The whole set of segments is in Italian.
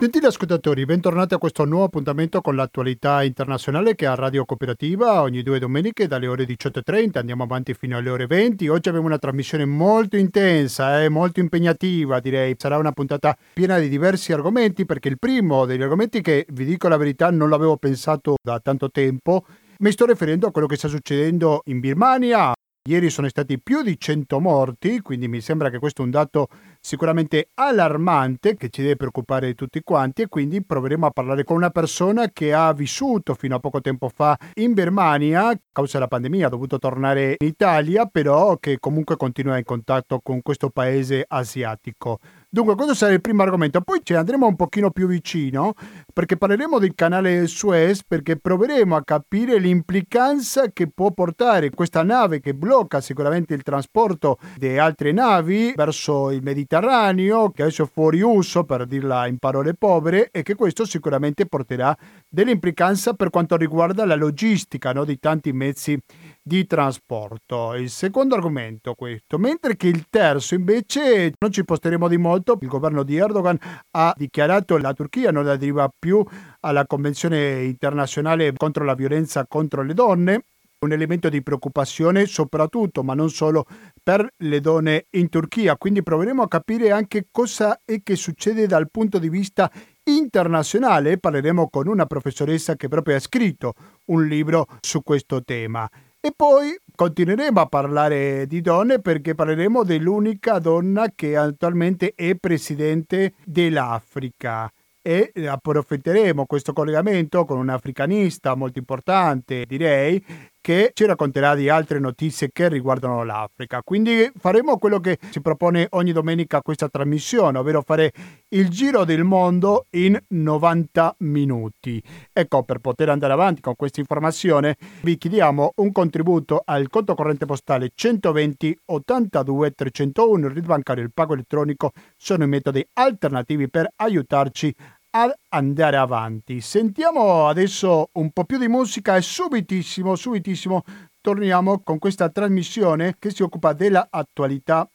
Gentili ascoltatori, bentornati a questo nuovo appuntamento con l'attualità internazionale che è a Radio Cooperativa ogni due domeniche dalle ore 18.30, andiamo avanti fino alle ore 20. Oggi abbiamo una trasmissione molto intensa, eh, molto impegnativa direi, sarà una puntata piena di diversi argomenti perché il primo degli argomenti che vi dico la verità non l'avevo pensato da tanto tempo, mi sto riferendo a quello che sta succedendo in Birmania, Ieri sono stati più di 100 morti, quindi mi sembra che questo è un dato sicuramente allarmante che ci deve preoccupare tutti quanti e quindi proveremo a parlare con una persona che ha vissuto fino a poco tempo fa in Birmania a causa della pandemia, ha dovuto tornare in Italia, però che comunque continua in contatto con questo paese asiatico. Dunque, questo sarà il primo argomento. Poi ci andremo un pochino più vicino perché parleremo del canale Suez perché proveremo a capire l'implicanza che può portare questa nave che blocca sicuramente il trasporto di altre navi verso il Mediterraneo, che adesso è fuori uso per dirla in parole povere, e che questo sicuramente porterà dell'implicanza per quanto riguarda la logistica no, di tanti mezzi di trasporto. Il secondo argomento questo, mentre che il terzo invece non ci posteremo di molto, il governo di Erdogan ha dichiarato che la Turchia non aderiva più alla Convenzione internazionale contro la violenza contro le donne, un elemento di preoccupazione soprattutto, ma non solo per le donne in Turchia. Quindi proveremo a capire anche cosa è che succede dal punto di vista internazionale. Parleremo con una professoressa che proprio ha scritto un libro su questo tema. E poi continueremo a parlare di donne perché parleremo dell'unica donna che attualmente è presidente dell'Africa. E approfitteremo questo collegamento con un africanista molto importante, direi, che ci racconterà di altre notizie che riguardano l'Africa. Quindi faremo quello che si propone ogni domenica questa trasmissione, ovvero fare il giro del mondo in 90 minuti. Ecco, per poter andare avanti con questa informazione vi chiediamo un contributo al conto corrente postale 120 82 301, il RID bancario e il pago elettronico sono i metodi alternativi per aiutarci ad andare avanti. Sentiamo adesso un po' più di musica e subitissimo, subitissimo torniamo con questa trasmissione che si occupa dell'attualità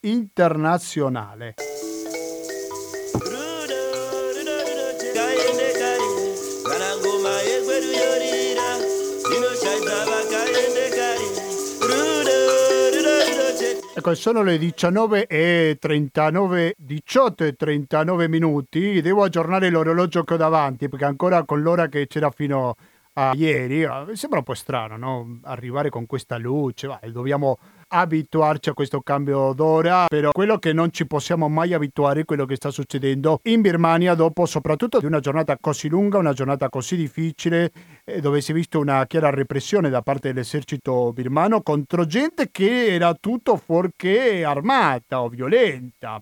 internazionale. Ecco, sono le 19 e 39, 18 e 39 minuti. Devo aggiornare l'orologio che ho davanti perché ancora con l'ora che c'era fino a ieri eh, sembra un po' strano, no? Arrivare con questa luce, vai, dobbiamo abituarci a questo cambio d'ora, però quello che non ci possiamo mai abituare è quello che sta succedendo in Birmania dopo soprattutto di una giornata così lunga, una giornata così difficile, eh, dove si è visto una chiara repressione da parte dell'esercito birmano contro gente che era tutto fuorché armata o violenta.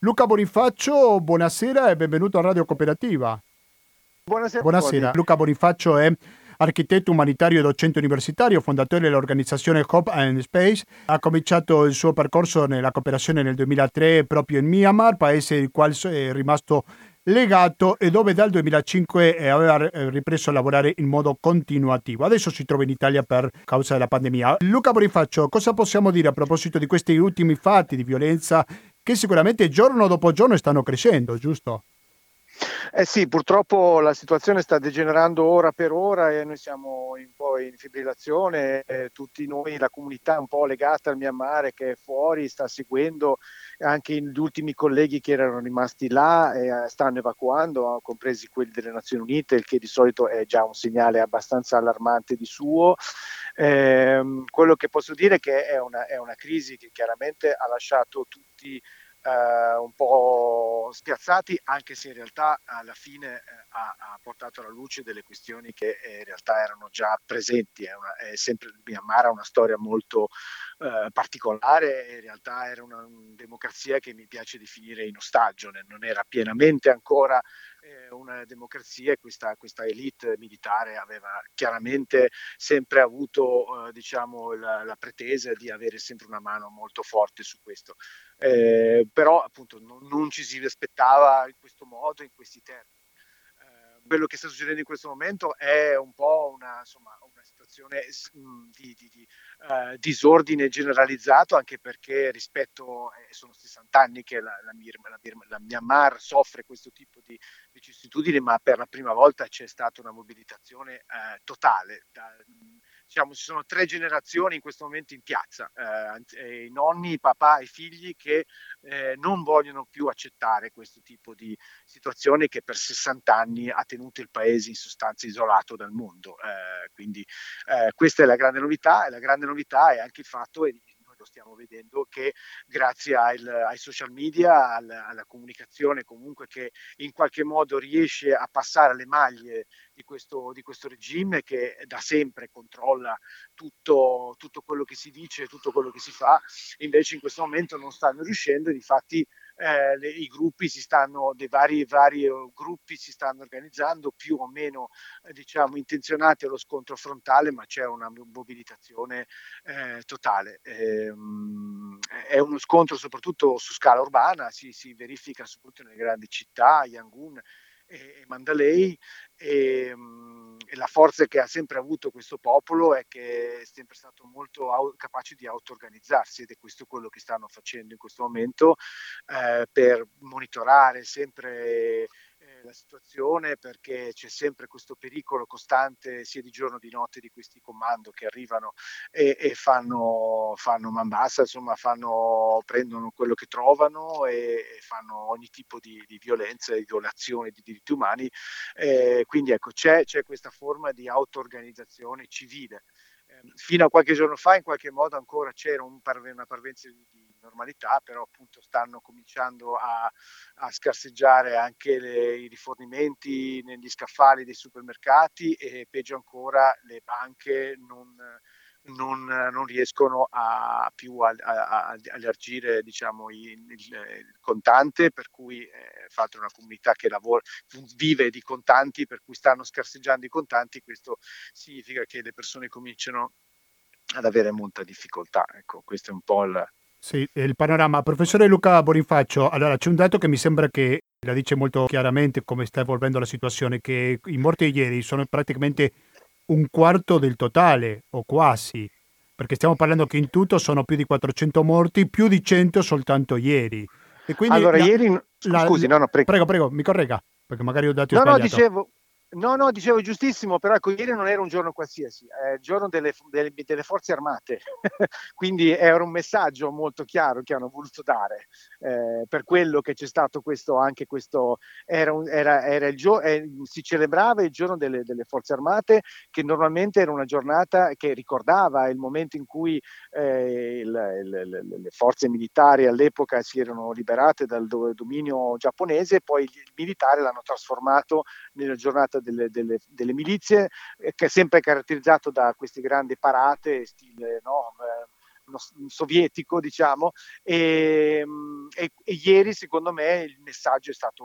Luca Bonifaccio, buonasera e benvenuto a Radio Cooperativa. Buonasera. Buonasera. Luca Bonifaccio è architetto umanitario e docente universitario, fondatore dell'organizzazione Hope and Space. Ha cominciato il suo percorso nella cooperazione nel 2003 proprio in Myanmar, paese il quale è rimasto legato e dove dal 2005 eh, aveva ripreso a lavorare in modo continuativo. Adesso si trova in Italia per causa della pandemia. Luca Bonifaccio, cosa possiamo dire a proposito di questi ultimi fatti di violenza che sicuramente giorno dopo giorno stanno crescendo, giusto? Eh sì, purtroppo la situazione sta degenerando ora per ora e noi siamo un po' in fibrillazione, eh, tutti noi, la comunità un po' legata al Myanmar che è fuori, sta seguendo, anche gli ultimi colleghi che erano rimasti là eh, stanno evacuando, compresi quelli delle Nazioni Unite, il che di solito è già un segnale abbastanza allarmante di suo. Eh, quello che posso dire è che è una, è una crisi che chiaramente ha lasciato tutti eh, un po' spiazzati, anche se in realtà alla fine eh, ha, ha, portato alla luce delle questioni che eh, in realtà erano già presenti. È, una, è sempre Myanmar ha una storia molto eh, particolare, in realtà era una, una democrazia che mi piace definire in ostaggio, non era pienamente ancora eh, una democrazia e questa, questa, elite militare aveva chiaramente sempre avuto eh, diciamo, la, la, pretesa di avere sempre una mano molto forte su questo. Eh, però appunto non, non, ci si aspettava in questo modo, in questi termini. Eh, quello che sta succedendo in questo momento è un po' una, insomma, una situazione di, di, di uh, disordine generalizzato, anche perché rispetto, eh, sono 60 anni che la, la, la, la, Myanmar soffre questo tipo di vicissitudini, ma per la prima volta c'è stata una mobilitazione uh, totale. Da, diciamo, ci sono tre generazioni in questo momento in piazza, eh, i nonni, i papà e i figli che eh, non vogliono più accettare questo tipo di situazione che per 60 anni ha tenuto il paese in sostanza isolato dal mondo. Eh, quindi eh, questa è la grande novità e la grande novità è anche il fatto, e lo stiamo vedendo, che grazie al, ai social media, al, alla comunicazione comunque che in qualche modo riesce a passare alle maglie di questo, di questo regime che da sempre controlla tutto, tutto quello che si dice, tutto quello che si fa, invece in questo momento non stanno riuscendo e di fatti eh, le, i gruppi si stanno, dei vari, vari uh, gruppi si stanno organizzando più o meno eh, diciamo intenzionati allo scontro frontale, ma c'è una mobilitazione eh, totale. Ehm, è uno scontro soprattutto su scala urbana, si, si verifica soprattutto nelle grandi città, Yangon e Mandalay e, mm, e, la forza che ha sempre avuto questo popolo è che è sempre stato molto au- capace di auto-organizzarsi ed è questo quello che stanno facendo in questo momento eh, per monitorare sempre la situazione perché c'è sempre questo pericolo costante sia di giorno che di notte di questi comando che arrivano e, e fanno, fanno mambassa, insomma fanno, prendono quello che trovano e, e fanno ogni tipo di, di, violenza, di violazione di diritti umani. Eh, quindi ecco c'è, c'è questa forma di auto-organizzazione civile ehm, fino a qualche giorno fa in qualche modo ancora c'era un parve, una parvenza di, normalità, però appunto stanno cominciando a, a scarseggiare anche le, i rifornimenti negli scaffali dei supermercati e peggio ancora le banche non, non, non riescono a più a, a, diciamo, il, il, il, contante, per cui è fatta una comunità che lavora, vive di contanti, per cui stanno scarseggiando i contanti, questo significa che le persone cominciano ad avere molta difficoltà. Ecco, questo è un po' il, sì, il panorama. Professore Luca Bonifaccio, allora c'è un dato che mi sembra che la dice molto chiaramente come sta evolvendo la situazione, che i morti ieri sono praticamente un quarto del totale, o quasi, perché stiamo parlando che in tutto sono più di 400 morti, più di 100 soltanto ieri. E quindi allora, la, ieri... La, Scusi, no, no, prego. prego, prego, mi corregga, perché magari ho dato no, sbagliato. No, dicevo, No, no, dicevo giustissimo, però ecco, ieri non era un giorno qualsiasi, è il giorno delle, delle, delle forze armate, quindi era un messaggio molto chiaro che hanno voluto dare, eh, per quello che c'è stato questo, anche questo, era un, era, era il gio- eh, si celebrava il giorno delle, delle, forze armate, che normalmente era una giornata che ricordava il momento in cui eh, il, il, le forze militari all'epoca si erano liberate dal dominio giapponese, poi il militare l'hanno trasformato nella giornata delle, delle, delle milizie, eh, che è sempre caratterizzato da queste grandi parate, stile no, eh, sovietico, diciamo, e, e, e, ieri secondo me il messaggio è stato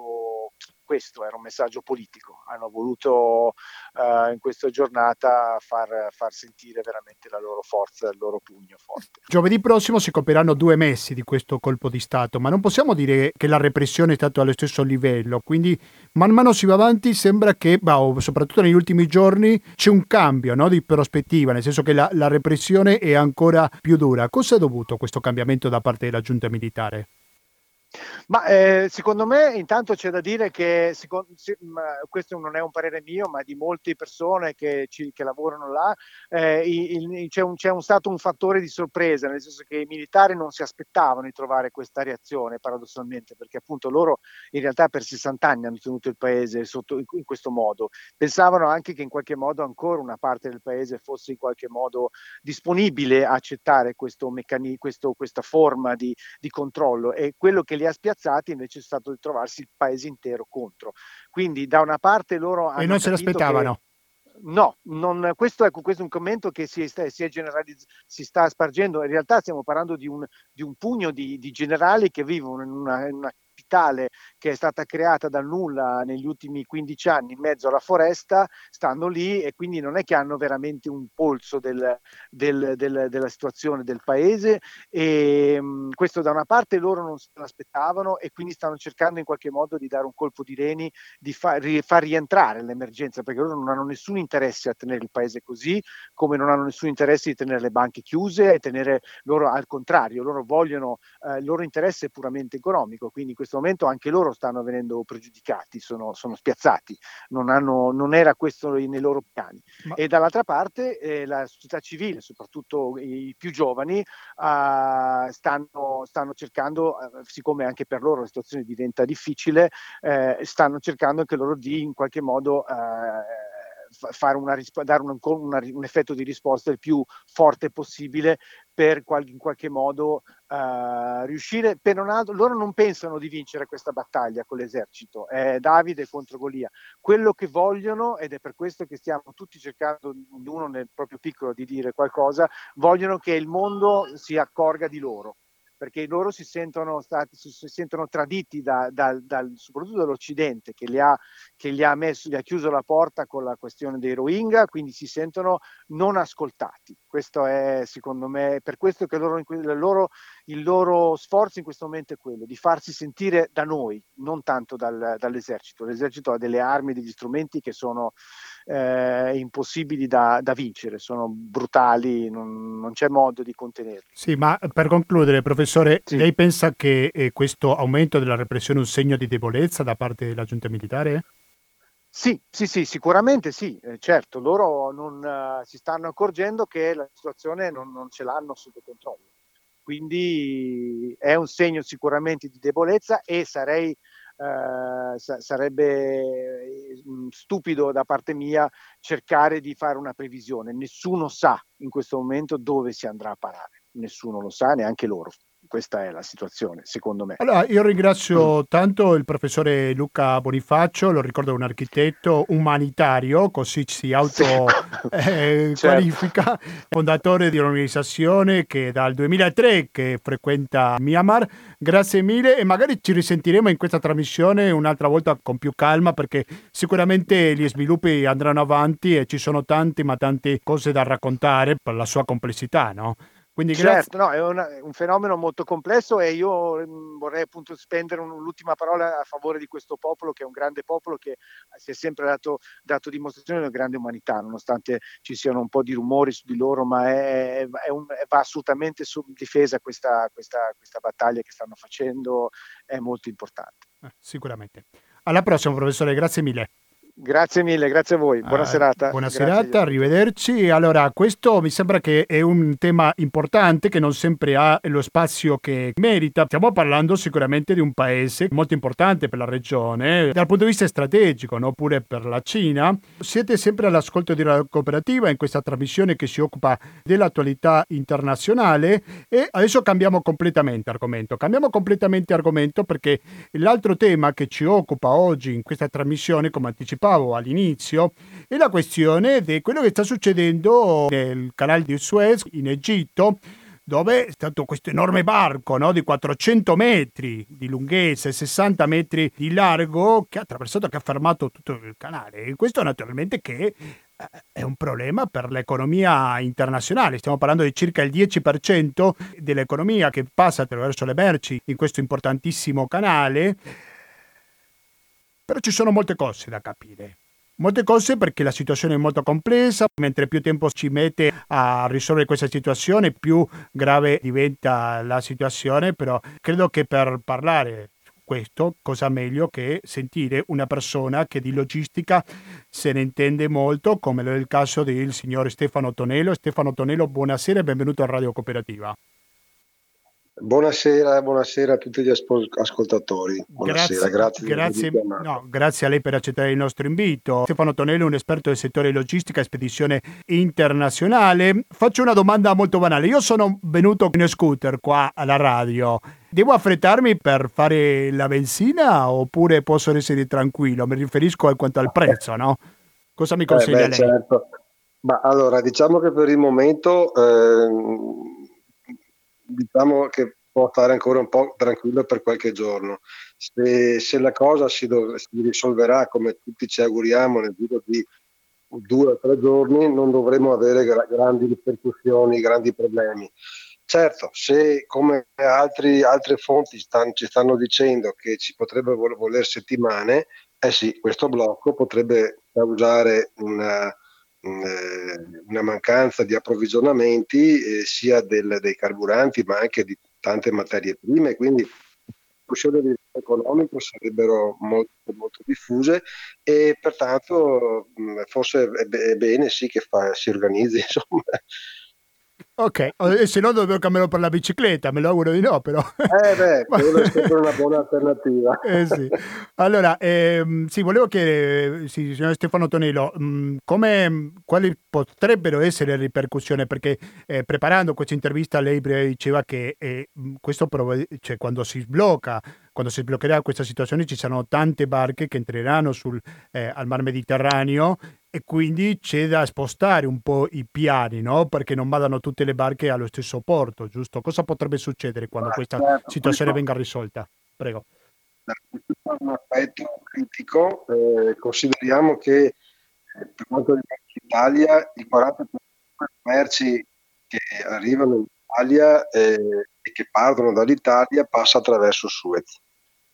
questo era un messaggio politico, hanno voluto uh, in questa giornata far, far, sentire veramente la loro forza, il loro pugno forte. Giovedì prossimo si compiranno due mesi di questo colpo di Stato, ma non possiamo dire che la repressione è stata allo stesso livello, quindi man mano si va avanti, sembra che, bah, soprattutto negli ultimi giorni, c'è un cambio no, di prospettiva, nel senso che la, la repressione è ancora più dura. Cosa è dovuto questo cambiamento da parte della giunta militare? Ma eh, secondo me intanto c'è da dire che secondo, se, questo non è un parere mio, ma di molte persone che, ci, che lavorano là, eh, il, il, c'è, un, c'è un, stato un fattore di sorpresa, nel senso che i militari non si aspettavano di trovare questa reazione paradossalmente, perché appunto loro in realtà per 60 anni hanno tenuto il paese sotto, in, in questo modo. Pensavano anche che in qualche modo ancora una parte del paese fosse in qualche modo disponibile a accettare questo meccanismo, questa forma di, di controllo e quello che li ha spiazzati invece è stato di trovarsi il paese intero contro. Quindi da una parte loro hanno... E non se l'aspettavano. No, non, questo, ecco, questo, è un commento che si, è, si, è si sta spargendo. In realtà stiamo parlando di un, di un pugno di, di, generali che vivono in una, in una capitale che è stata creata dal nulla negli ultimi 15 anni in mezzo alla foresta, stanno lì e quindi non è che hanno veramente un polso del, del, del, della situazione del paese. E mh, questo da una parte loro non se l'aspettavano e quindi stanno cercando in qualche modo di dare un colpo di reni, di far, far rientrare l'emergenza perché loro non hanno nessun interesse a tenere il paese così come non hanno nessun interesse di tenere le banche chiuse e tenere loro al contrario, loro vogliono, eh, il loro interesse è puramente economico, quindi in questo momento anche loro stanno venendo pregiudicati, sono, sono spiazzati, non, hanno, non, era questo nei loro piani. Ma... E dall'altra parte eh, la società civile, soprattutto i più giovani, eh, stanno, stanno, cercando, eh, siccome anche per loro la situazione diventa difficile, eh, stanno cercando anche loro di in qualche modo eh, una, dare un, una, un, effetto di risposta il più forte possibile per qual, in qualche modo uh, riuscire. Per non altro, loro non pensano di vincere questa battaglia con l'esercito, è Davide contro Golia. Quello che vogliono, ed è per questo che stiamo tutti cercando, ognuno nel proprio piccolo, di dire qualcosa, vogliono che il mondo si accorga di loro perché loro si sentono, stati, si sentono traditi da, da, da, soprattutto dall'Occidente che, li ha, che gli, ha messo, gli ha chiuso la porta con la questione dei Rohingya, quindi si sentono non ascoltati. Questo è secondo me, per questo che loro, loro, il loro sforzo in questo momento è quello di farsi sentire da noi, non tanto dal, dall'esercito. L'esercito ha delle armi, degli strumenti che sono eh, impossibili da, da, vincere, sono brutali, non, non, c'è modo di contenerli. Sì, ma per concludere, professore, sì. lei pensa che eh, questo aumento della repressione è un segno di debolezza da parte della giunta militare? Sì, sì, sì, sicuramente sì, eh, certo, loro non, uh, si stanno accorgendo che la situazione non, non ce l'hanno sotto controllo, quindi è un segno sicuramente di debolezza e sarei eh, sarebbe mm, stupido da parte mia cercare di fare una previsione. Nessuno sa in questo momento dove si andrà a parare, nessuno lo sa, neanche loro questa è la situazione, secondo me. Allora, io ringrazio mm. tanto il professore Luca Bonifacio, lo ricordo un architetto umanitario, così si autoqualifica, eh, certo. fondatore di un'organizzazione che dal 2003 che frequenta Myanmar. Grazie mille e magari ci risentiremo in questa trasmissione un'altra volta con più calma perché sicuramente gli sviluppi andranno avanti e ci sono tante ma tante cose da raccontare per la sua complessità, no? Quindi certo, no, è una, un fenomeno molto complesso e io mh, vorrei appunto spendere un, l'ultima parola a favore di questo popolo che è un grande popolo che si è sempre dato, dato dimostrazione di una grande umanità, nonostante ci siano un po' di rumori su di loro, ma è, è un, va assolutamente su difesa questa, questa, questa battaglia che stanno facendo, è molto importante. Eh, sicuramente. Alla prossima professore, grazie mille. Grazie mille, grazie a voi. Buona uh, serata. Buona grazie serata, arrivederci. Allora, questo mi sembra che è un tema importante che non sempre ha lo spazio che merita. Stiamo parlando sicuramente di un paese molto importante per la regione, dal punto di vista strategico, no? pure per la Cina. Siete sempre all'ascolto di Radio Cooperativa in questa trasmissione che si occupa dell'attualità internazionale e adesso cambiamo completamente argomento. Cambiamo completamente argomento perché l'altro tema che ci occupa oggi in questa trasmissione, come anticipato, anticipavo all'inizio, è la questione di quello che sta succedendo nel canale di Suez in Egitto, dove è stato questo enorme barco no, di 400 metri di lunghezza e 60 metri di largo che ha attraversato, che ha fermato tutto il canale. E questo naturalmente che eh, è un problema per l'economia internazionale. Stiamo parlando di circa il 10% dell'economia che passa attraverso le merci in questo importantissimo canale. Però ci sono molte cose da capire. Molte cose perché la situazione è molto complessa, mentre più tempo ci mette a risolvere questa situazione, più grave diventa la situazione, però credo che per parlare questo, cosa meglio che sentire una persona che di logistica se ne intende molto, come è il caso del signor Stefano Tonello. Stefano Tonello, buonasera e benvenuto a Radio Cooperativa. Buonasera, buonasera, a tutti gli ascoltatori. Buonasera, grazie, grazie, grazie, no, grazie, a lei per accettare il nostro invito. Stefano Tonello un esperto del settore logistica e spedizione internazionale. Faccio una domanda molto banale. Io sono venuto in scooter qua alla radio. Devo affrettarmi per fare la benzina oppure posso essere tranquillo? Mi riferisco a quanto al prezzo, no? Cosa mi consiglia eh beh, lei? Certo. Ma allora, diciamo che per il momento... Eh diciamo che può stare ancora un po' tranquillo per qualche giorno. Se, se la cosa si, dov- si, risolverà come tutti ci auguriamo nel giro di due o tre giorni, non dovremo avere gra- grandi ripercussioni, grandi problemi. Certo, se come altri, altre fonti stan, ci stanno dicendo che ci potrebbe voler settimane, eh sì, questo blocco potrebbe causare una, una mancanza di approvvigionamenti eh, sia del, dei carburanti ma anche di tante materie prime, quindi ripercussioni di economico sarebbero molto, molto diffuse e pertanto mh, forse è, è, bene sì che fa, si organizzi insomma Ok, e se no dovevo cambiarlo per la bicicletta, me lo auguro di no, però. Eh beh, quello è sempre una buona alternativa. eh sì. Allora, ehm, sì, volevo chiedere, sì, signor Stefano Tonello, mh, mm, come, quali potrebbero essere le ripercussioni? Perché eh, preparando questa intervista lei diceva che eh, questo, cioè, quando si sblocca quando si sbloccherà questa situazione ci saranno tante barche che entreranno sul, eh, al Mar Mediterraneo e quindi c'è da spostare un po' i piani, no? Perché non vadano tutte le barche allo stesso porto, giusto? Cosa potrebbe succedere quando questa certo, situazione venga risolta? Prego. Un aspetto critico, eh, consideriamo che eh, per quanto riguarda l'Italia, il 40% delle merci che arrivano in Italia eh, e che partono dall'Italia passa attraverso Suez.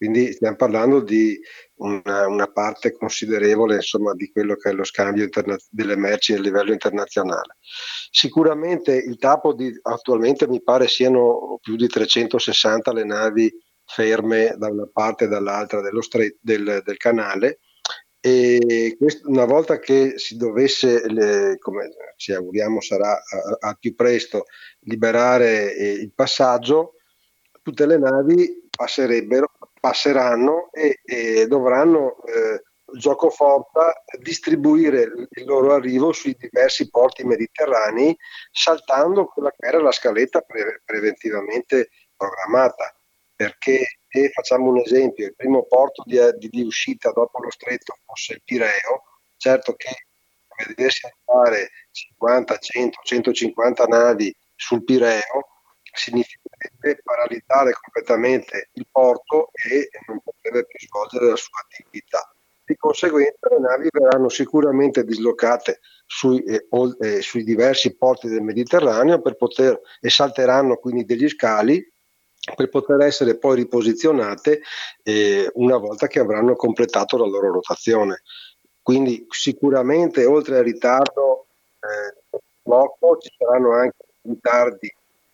Quindi stiamo parlando di una, una parte considerevole insomma, di quello che è lo scambio interna- delle merci a livello internazionale. Sicuramente il capo di, attualmente mi pare siano più di 360 le navi ferme da una parte e dall'altra stret- del, del, canale e questo, una volta che si dovesse, le, come ci auguriamo sarà al più presto, liberare eh, il passaggio, tutte le navi passerebbero passeranno e, e dovranno eh, gioco forza distribuire il loro arrivo sui diversi porti mediterranei saltando quella che era la scaletta pre- preventivamente programmata. Perché se facciamo un esempio il primo porto di, di, di, uscita dopo lo stretto fosse il Pireo certo che vedersi arrivare 50, 100, 150 navi sul Pireo significherebbe paralizzare completamente il porto e non potrebbe più svolgere la sua attività. Di conseguenza le navi verranno sicuramente dislocate sui, eh, eh, sui diversi porti del Mediterraneo poter, e salteranno quindi degli scali per poter essere poi riposizionate eh, una volta che avranno completato la loro rotazione. Quindi sicuramente oltre al ritardo eh, blocco ci saranno anche ritardi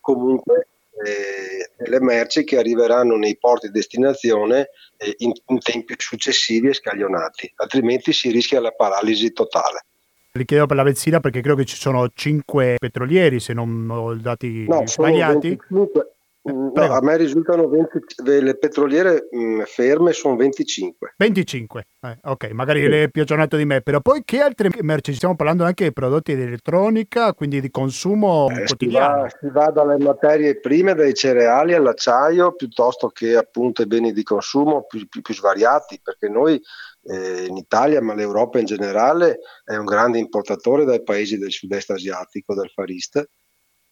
comunque eh, le merci che arriveranno nei porti di destinazione eh, in, in, tempi successivi e scaglionati, altrimenti si rischia la paralisi totale. Li chiedo per la benzina perché credo che ci sono 5 petrolieri, se non ho dati no, sbagliati. 25, No, a me risultano 20, le petroliere mh, ferme sono 25. 25, eh, ok, magari sì. è più aggiornato di me, però poi che altre merci? Stiamo parlando anche di prodotti di elettronica, quindi di consumo eh, quotidiano. Si va, si va, dalle materie prime, dai cereali all'acciaio, piuttosto che appunto i beni di consumo più, più, più svariati, perché noi eh, in Italia, ma l'Europa in generale, è un grande importatore dai paesi del sud-est asiatico, del Far East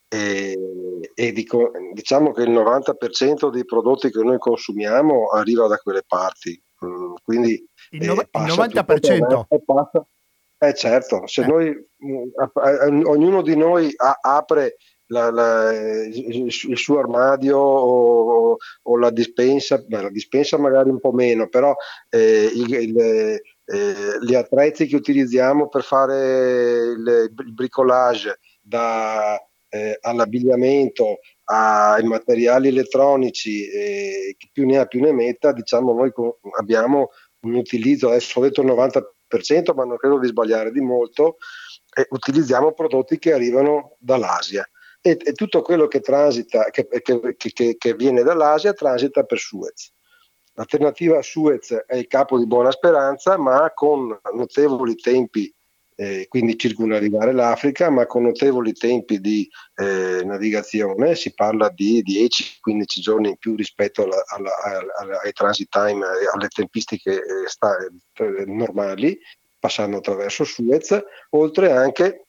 e, e dico, diciamo che il 90% dei prodotti che noi consumiamo arriva da quelle parti. Mm, quindi il, no, eh, il 90%? Passa, eh certo, se eh. noi, mm, ognuno di noi a, apre la, la, il, il, suo armadio o, o la dispensa, beh, la dispensa magari un po' meno, però eh, il, il, eh, gli attrezzi che utilizziamo per fare il, il bricolage da eh, all'abbigliamento, ai materiali elettronici, eh, chi più ne ha più ne metta, diciamo noi abbiamo un utilizzo, adesso ho detto il 90%, ma non credo di sbagliare di molto, eh, utilizziamo prodotti che arrivano dall'Asia. E, e tutto quello che transita, che, che, che viene dall'Asia, transita per Suez. L'alternativa a Suez è il capo di Buona Speranza, ma con notevoli tempi eh, quindi circumnavigare l'Africa, ma con notevoli tempi di eh, navigazione, si parla di 10-15 giorni in più rispetto alla, alla, alla, ai transit time, alle tempistiche eh, sta, eh, normali, passando attraverso Suez, oltre anche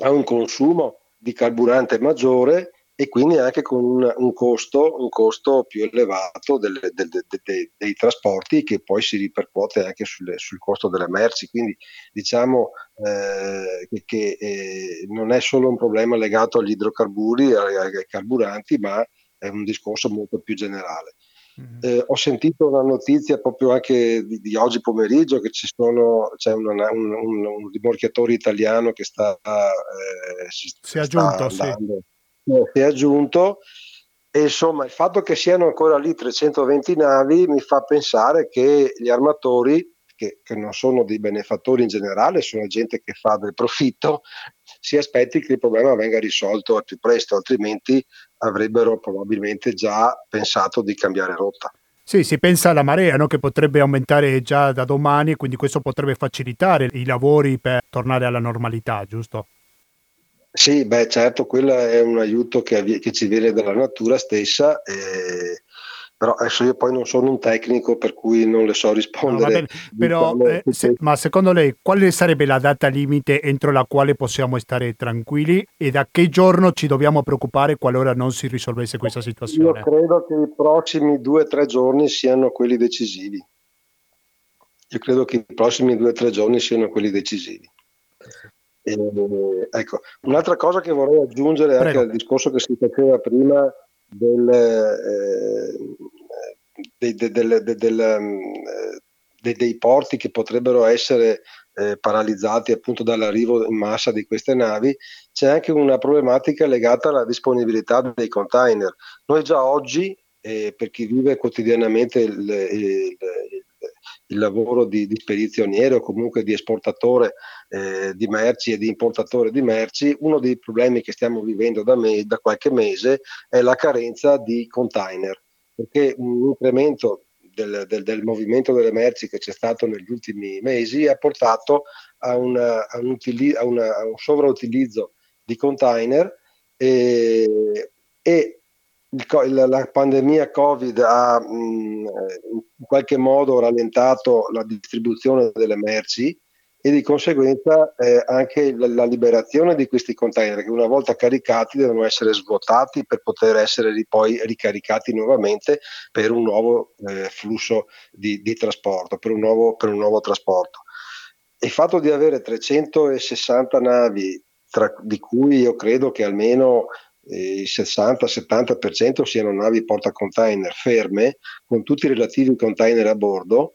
a un consumo di carburante maggiore e quindi anche con un, un, costo, un costo, più elevato delle, de, de, de, dei trasporti che poi si ripercuote anche sulle, sul costo delle merci. Quindi diciamo eh, che, che eh, non è solo un problema legato agli idrocarburi, ai, ai carburanti, ma è un discorso molto più generale. Mm-hmm. Eh, ho sentito una notizia proprio anche di, di oggi pomeriggio che ci sono, c'è una, un, un, un, rimorchiatore italiano che sta, eh, si, è aggiunto, andando, sì. Si è aggiunto e insomma il fatto che siano ancora lì 320 navi mi fa pensare che gli armatori che, che, non sono dei benefattori in generale, sono gente che fa del profitto, si aspetti che il problema venga risolto al più presto, altrimenti avrebbero probabilmente già pensato di cambiare rotta. Sì, si pensa alla marea no? che potrebbe aumentare già da domani, quindi questo potrebbe facilitare i lavori per tornare alla normalità, giusto? Sì, beh certo, quello è un aiuto che, che ci viene dalla natura stessa. E però adesso io poi non sono un tecnico per cui non le so rispondere. No, però, eh, se, ma secondo lei quale sarebbe la data limite entro la quale possiamo stare tranquilli e da che giorno ci dobbiamo preoccupare qualora non si risolvesse questa situazione? Io credo che i prossimi due o tre giorni siano quelli decisivi. Io credo che i prossimi due o tre giorni siano quelli decisivi. E, ecco, un'altra cosa che vorrei aggiungere Prego. anche al discorso che si faceva prima del, eh, dei, del, del, mm, dei, dei, porti che potrebbero essere eh, paralizzati appunto dall'arrivo in massa di queste navi, c'è anche una problematica legata alla disponibilità dei container. Noi già oggi, eh, per chi vive quotidianamente il, il, il lavoro di, di, spedizioniere o comunque di esportatore eh, di merci e di importatore di merci, uno dei problemi che stiamo vivendo da, me, da qualche mese è la carenza di container. Perché un incremento del, del, del, movimento delle merci che c'è stato negli ultimi mesi ha portato a, una, a, un, utili, a, una, a un, sovrautilizzo di container e, e il, la pandemia Covid ha mh, in qualche modo rallentato la distribuzione delle merci e di conseguenza eh, anche la, la, liberazione di questi container che una volta caricati devono essere svuotati per poter essere poi ricaricati nuovamente per un nuovo eh, flusso di, di, trasporto, per un, nuovo, per un nuovo trasporto. Il fatto di avere 360 navi, tra, di cui io credo che almeno il 60-70% siano navi porta container ferme, con tutti i relativi container a bordo,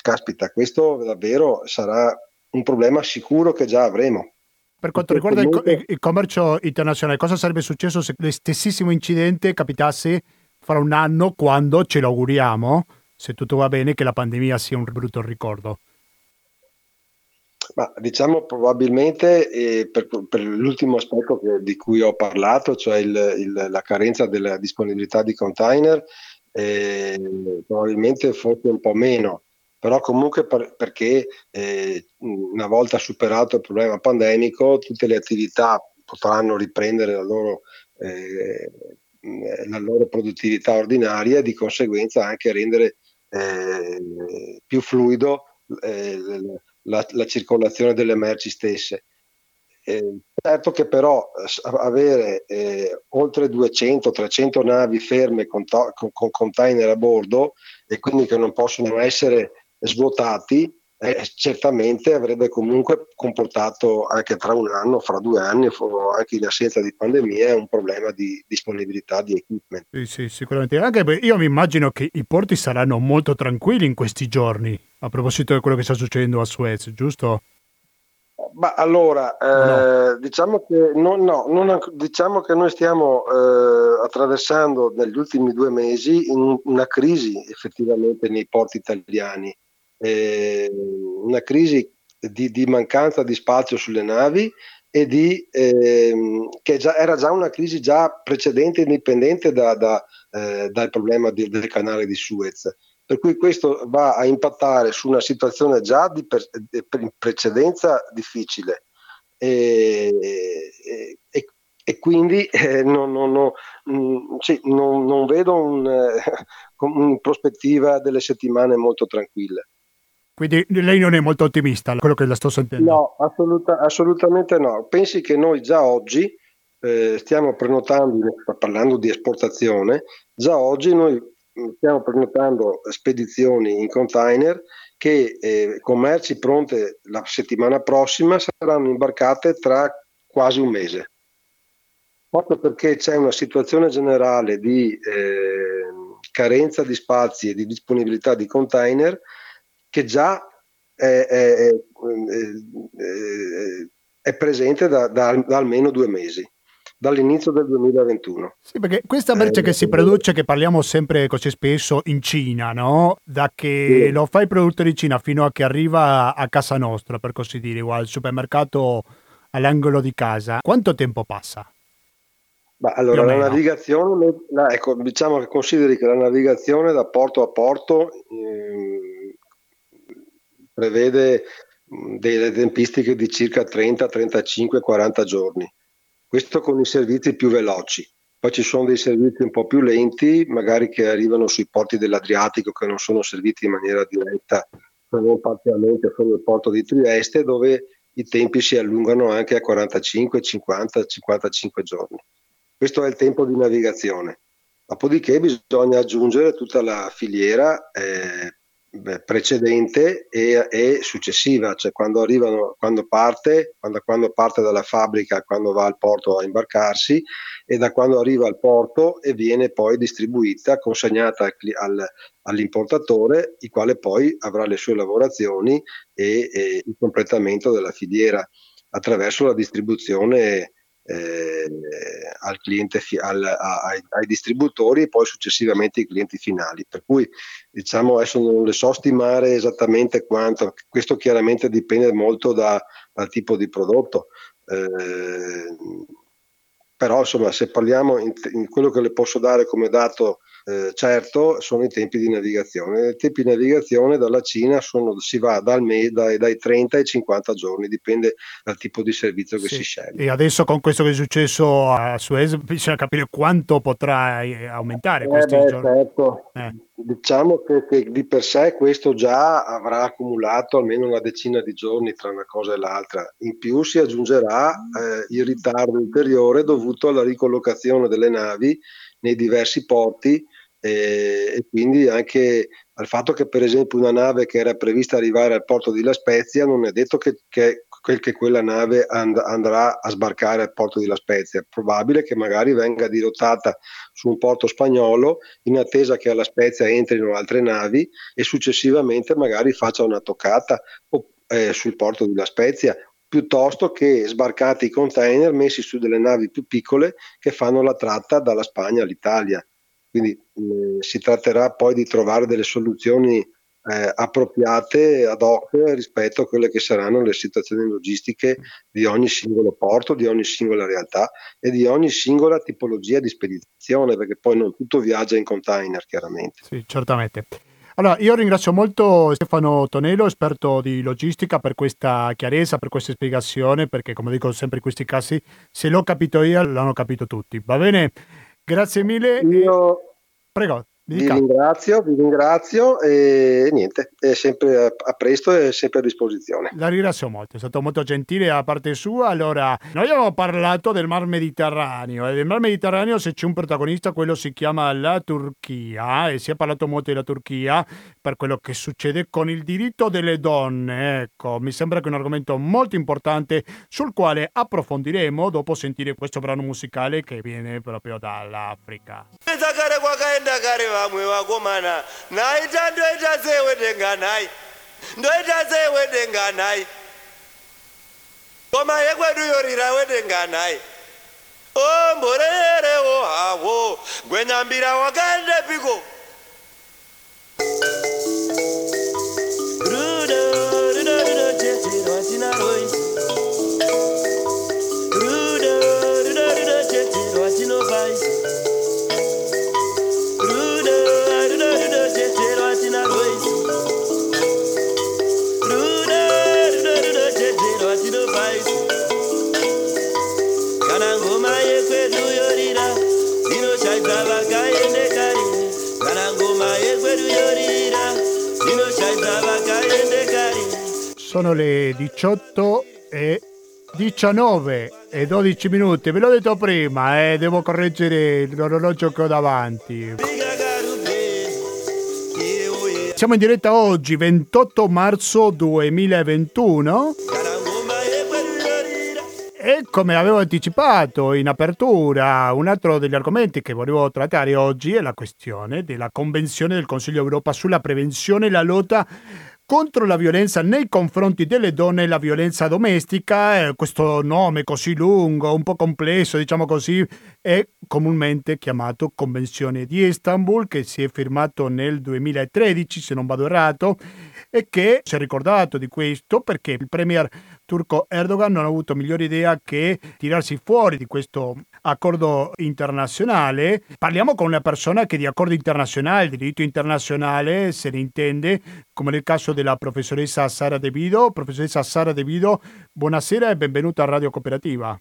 caspita, questo davvero sarà un problema sicuro che già avremo. Per quanto riguarda comunque... il, il, commercio internazionale, cosa sarebbe successo se lo stessimo incidente capitasse fra un anno quando ce lo auguriamo, se tutto va bene, che la pandemia sia un brutto ricordo? Ma diciamo probabilmente eh, per, per, l'ultimo aspetto che, di cui ho parlato, cioè il, il, la carenza della disponibilità di container, eh, probabilmente forse un po' meno. Però comunque per, perché eh, una volta superato il problema pandemico tutte le attività potranno riprendere la loro, eh, la loro produttività ordinaria e di conseguenza anche rendere eh, più fluido eh, la, la, circolazione delle merci stesse. Eh, certo che però avere eh, oltre 200-300 navi ferme con, to- con container a bordo e quindi che non possono essere svuotati, eh, certamente avrebbe comunque comportato anche tra un anno, fra due anni, anche in assenza di pandemia, un problema di disponibilità di equipment. Sì, sì, sicuramente. Anche io mi immagino che i porti saranno molto tranquilli in questi giorni, a proposito di quello che sta succedendo a Suez, giusto? Ma allora, eh, no. diciamo, che non, no, non, diciamo, che noi stiamo eh, attraversando negli ultimi due mesi una crisi effettivamente nei porti italiani eh, una crisi di, di, mancanza di spazio sulle navi e di, eh, che già, era già una crisi già precedente indipendente da, da, eh, dal problema di, del canale di Suez. Per cui questo va a impattare su una situazione già di, per, di precedenza difficile e, e, e, e quindi eh, non, non, non, mm, sì, non, vedo un, eh, in prospettiva delle settimane molto tranquille. Quindi lei non è molto ottimista, quello che la sto sentendo. No, assoluta, assolutamente no. Pensi che noi già oggi eh, stiamo prenotando, parlando di esportazione, già oggi noi mm, stiamo prenotando spedizioni in container che eh, con merci pronte la settimana prossima saranno imbarcate tra quasi un mese. Proprio perché c'è una situazione generale di eh, carenza di spazi e di disponibilità di container che già è, è, è, presente da, da, da almeno due mesi dall'inizio del 2021. Sì, perché questa merce eh, che si produce, che parliamo sempre così spesso, in Cina, no? Da che sì. lo fa il produttore in Cina fino a che arriva a casa nostra, per così dire, o al supermercato all'angolo di casa, quanto tempo passa? Bah, allora, la navigazione, ecco, diciamo che consideri che la navigazione da porto a porto eh, prevede delle tempistiche di circa 30, 35, 40 giorni. Questo con i servizi più veloci. Poi ci sono dei servizi un po' più lenti, magari che arrivano sui porti dell'Adriatico che non sono serviti in maniera diretta, se non parzialmente solo il porto di Trieste, dove i tempi si allungano anche a 45, 50, 55 giorni. Questo è il tempo di navigazione. Dopodiché bisogna aggiungere tutta la filiera eh, precedente e, e, successiva, cioè quando arrivano, quando parte, quando, quando, parte dalla fabbrica, quando va al porto a imbarcarsi e da quando arriva al porto e viene poi distribuita, consegnata al, al, all'importatore, il quale poi avrà le sue lavorazioni e, e il completamento della filiera attraverso la distribuzione eh, al cliente, al, ai, ai, distributori e poi successivamente ai clienti finali. Per cui diciamo adesso non le so stimare esattamente quanto, questo chiaramente dipende molto da, dal tipo di prodotto. Eh, però insomma se parliamo in, in quello che le posso dare come dato eh, certo sono i tempi di navigazione. I tempi di navigazione dalla Cina sono, si va dal dai, dai, 30 ai 50 giorni, dipende dal tipo di servizio che sì. si sceglie. E adesso con questo che è successo a Suez bisogna capire quanto potrà eh, aumentare eh questi beh, giorni. Certo. Eh. Diciamo che, che, di per sé questo già avrà accumulato almeno una decina di giorni tra una cosa e l'altra. In più si aggiungerà eh, il ritardo ulteriore dovuto alla ricollocazione delle navi nei diversi porti e, e, quindi anche al fatto che per esempio una nave che era prevista arrivare al porto di La Spezia non è detto che, che, che quella nave and, andrà a sbarcare al porto di La Spezia, è probabile che magari venga dirottata su un porto spagnolo in attesa che alla Spezia entrino altre navi e successivamente magari faccia una toccata eh, sul porto di La Spezia piuttosto che sbarcati i container messi su delle navi più piccole che fanno la tratta dalla Spagna all'Italia. Quindi eh, si tratterà poi di trovare delle soluzioni eh, appropriate ad hoc rispetto a quelle che saranno le situazioni logistiche di ogni singolo porto, di ogni singola realtà e di ogni singola tipologia di spedizione, perché poi non tutto viaggia in container, chiaramente. Sì, certamente. Allora, io ringrazio molto Stefano Tonello, esperto di logistica, per questa chiarezza, per questa spiegazione, perché come dico sempre in questi casi, se l'ho capito io, l'hanno capito tutti. Va bene? Grazie mille. Io... E... Prego. Vi ringrazio, vi ringrazio e niente, è sempre a presto e sempre a disposizione. La ringrazio molto, è stato molto gentile da parte sua. Allora, noi abbiamo parlato del Mar Mediterraneo e del Mar Mediterraneo se c'è un protagonista, quello si chiama la Turchia e si è parlato molto della Turchia per quello che succede con il diritto delle donne. Ecco, mi sembra che è un argomento molto importante sul quale approfondiremo dopo sentire questo brano musicale che viene proprio dall'Africa. vamwe vakomana nhai tandoita sei wedenganhai ndoita sei wedenganhai ngoma yekweduyo rira wedenganhai o mborerewo havo gwenyambira wakaendepiko rudo rudo rudo cheche rwatinaroi rudo rudo rudo cheche rwatinobaisa Sono le 18 e 19 e 12 minuti, ve l'ho detto prima, eh, devo correggere l'orologio che ho davanti. Siamo in diretta oggi, 28 marzo 2021. E come avevo anticipato in apertura, un altro degli argomenti che volevo trattare oggi è la questione della Convenzione del Consiglio Europa sulla prevenzione e la lotta contro la violenza nei confronti delle donne e la violenza domestica. Eh, questo nome così lungo, un po' complesso, diciamo così, è comunemente chiamato Convenzione di Istanbul, che si è firmato nel 2013, se non vado errato, e che si è ricordato di questo perché il premier turco Erdogan non ha avuto migliore idea che tirarsi fuori di questo accordo internazionale. Parliamo con una persona che di accordo internazionale, di diritto internazionale, se ne intende, come nel caso della professoressa Sara De Vido. Professoressa Sara De Vido, buonasera e benvenuta a Radio Cooperativa.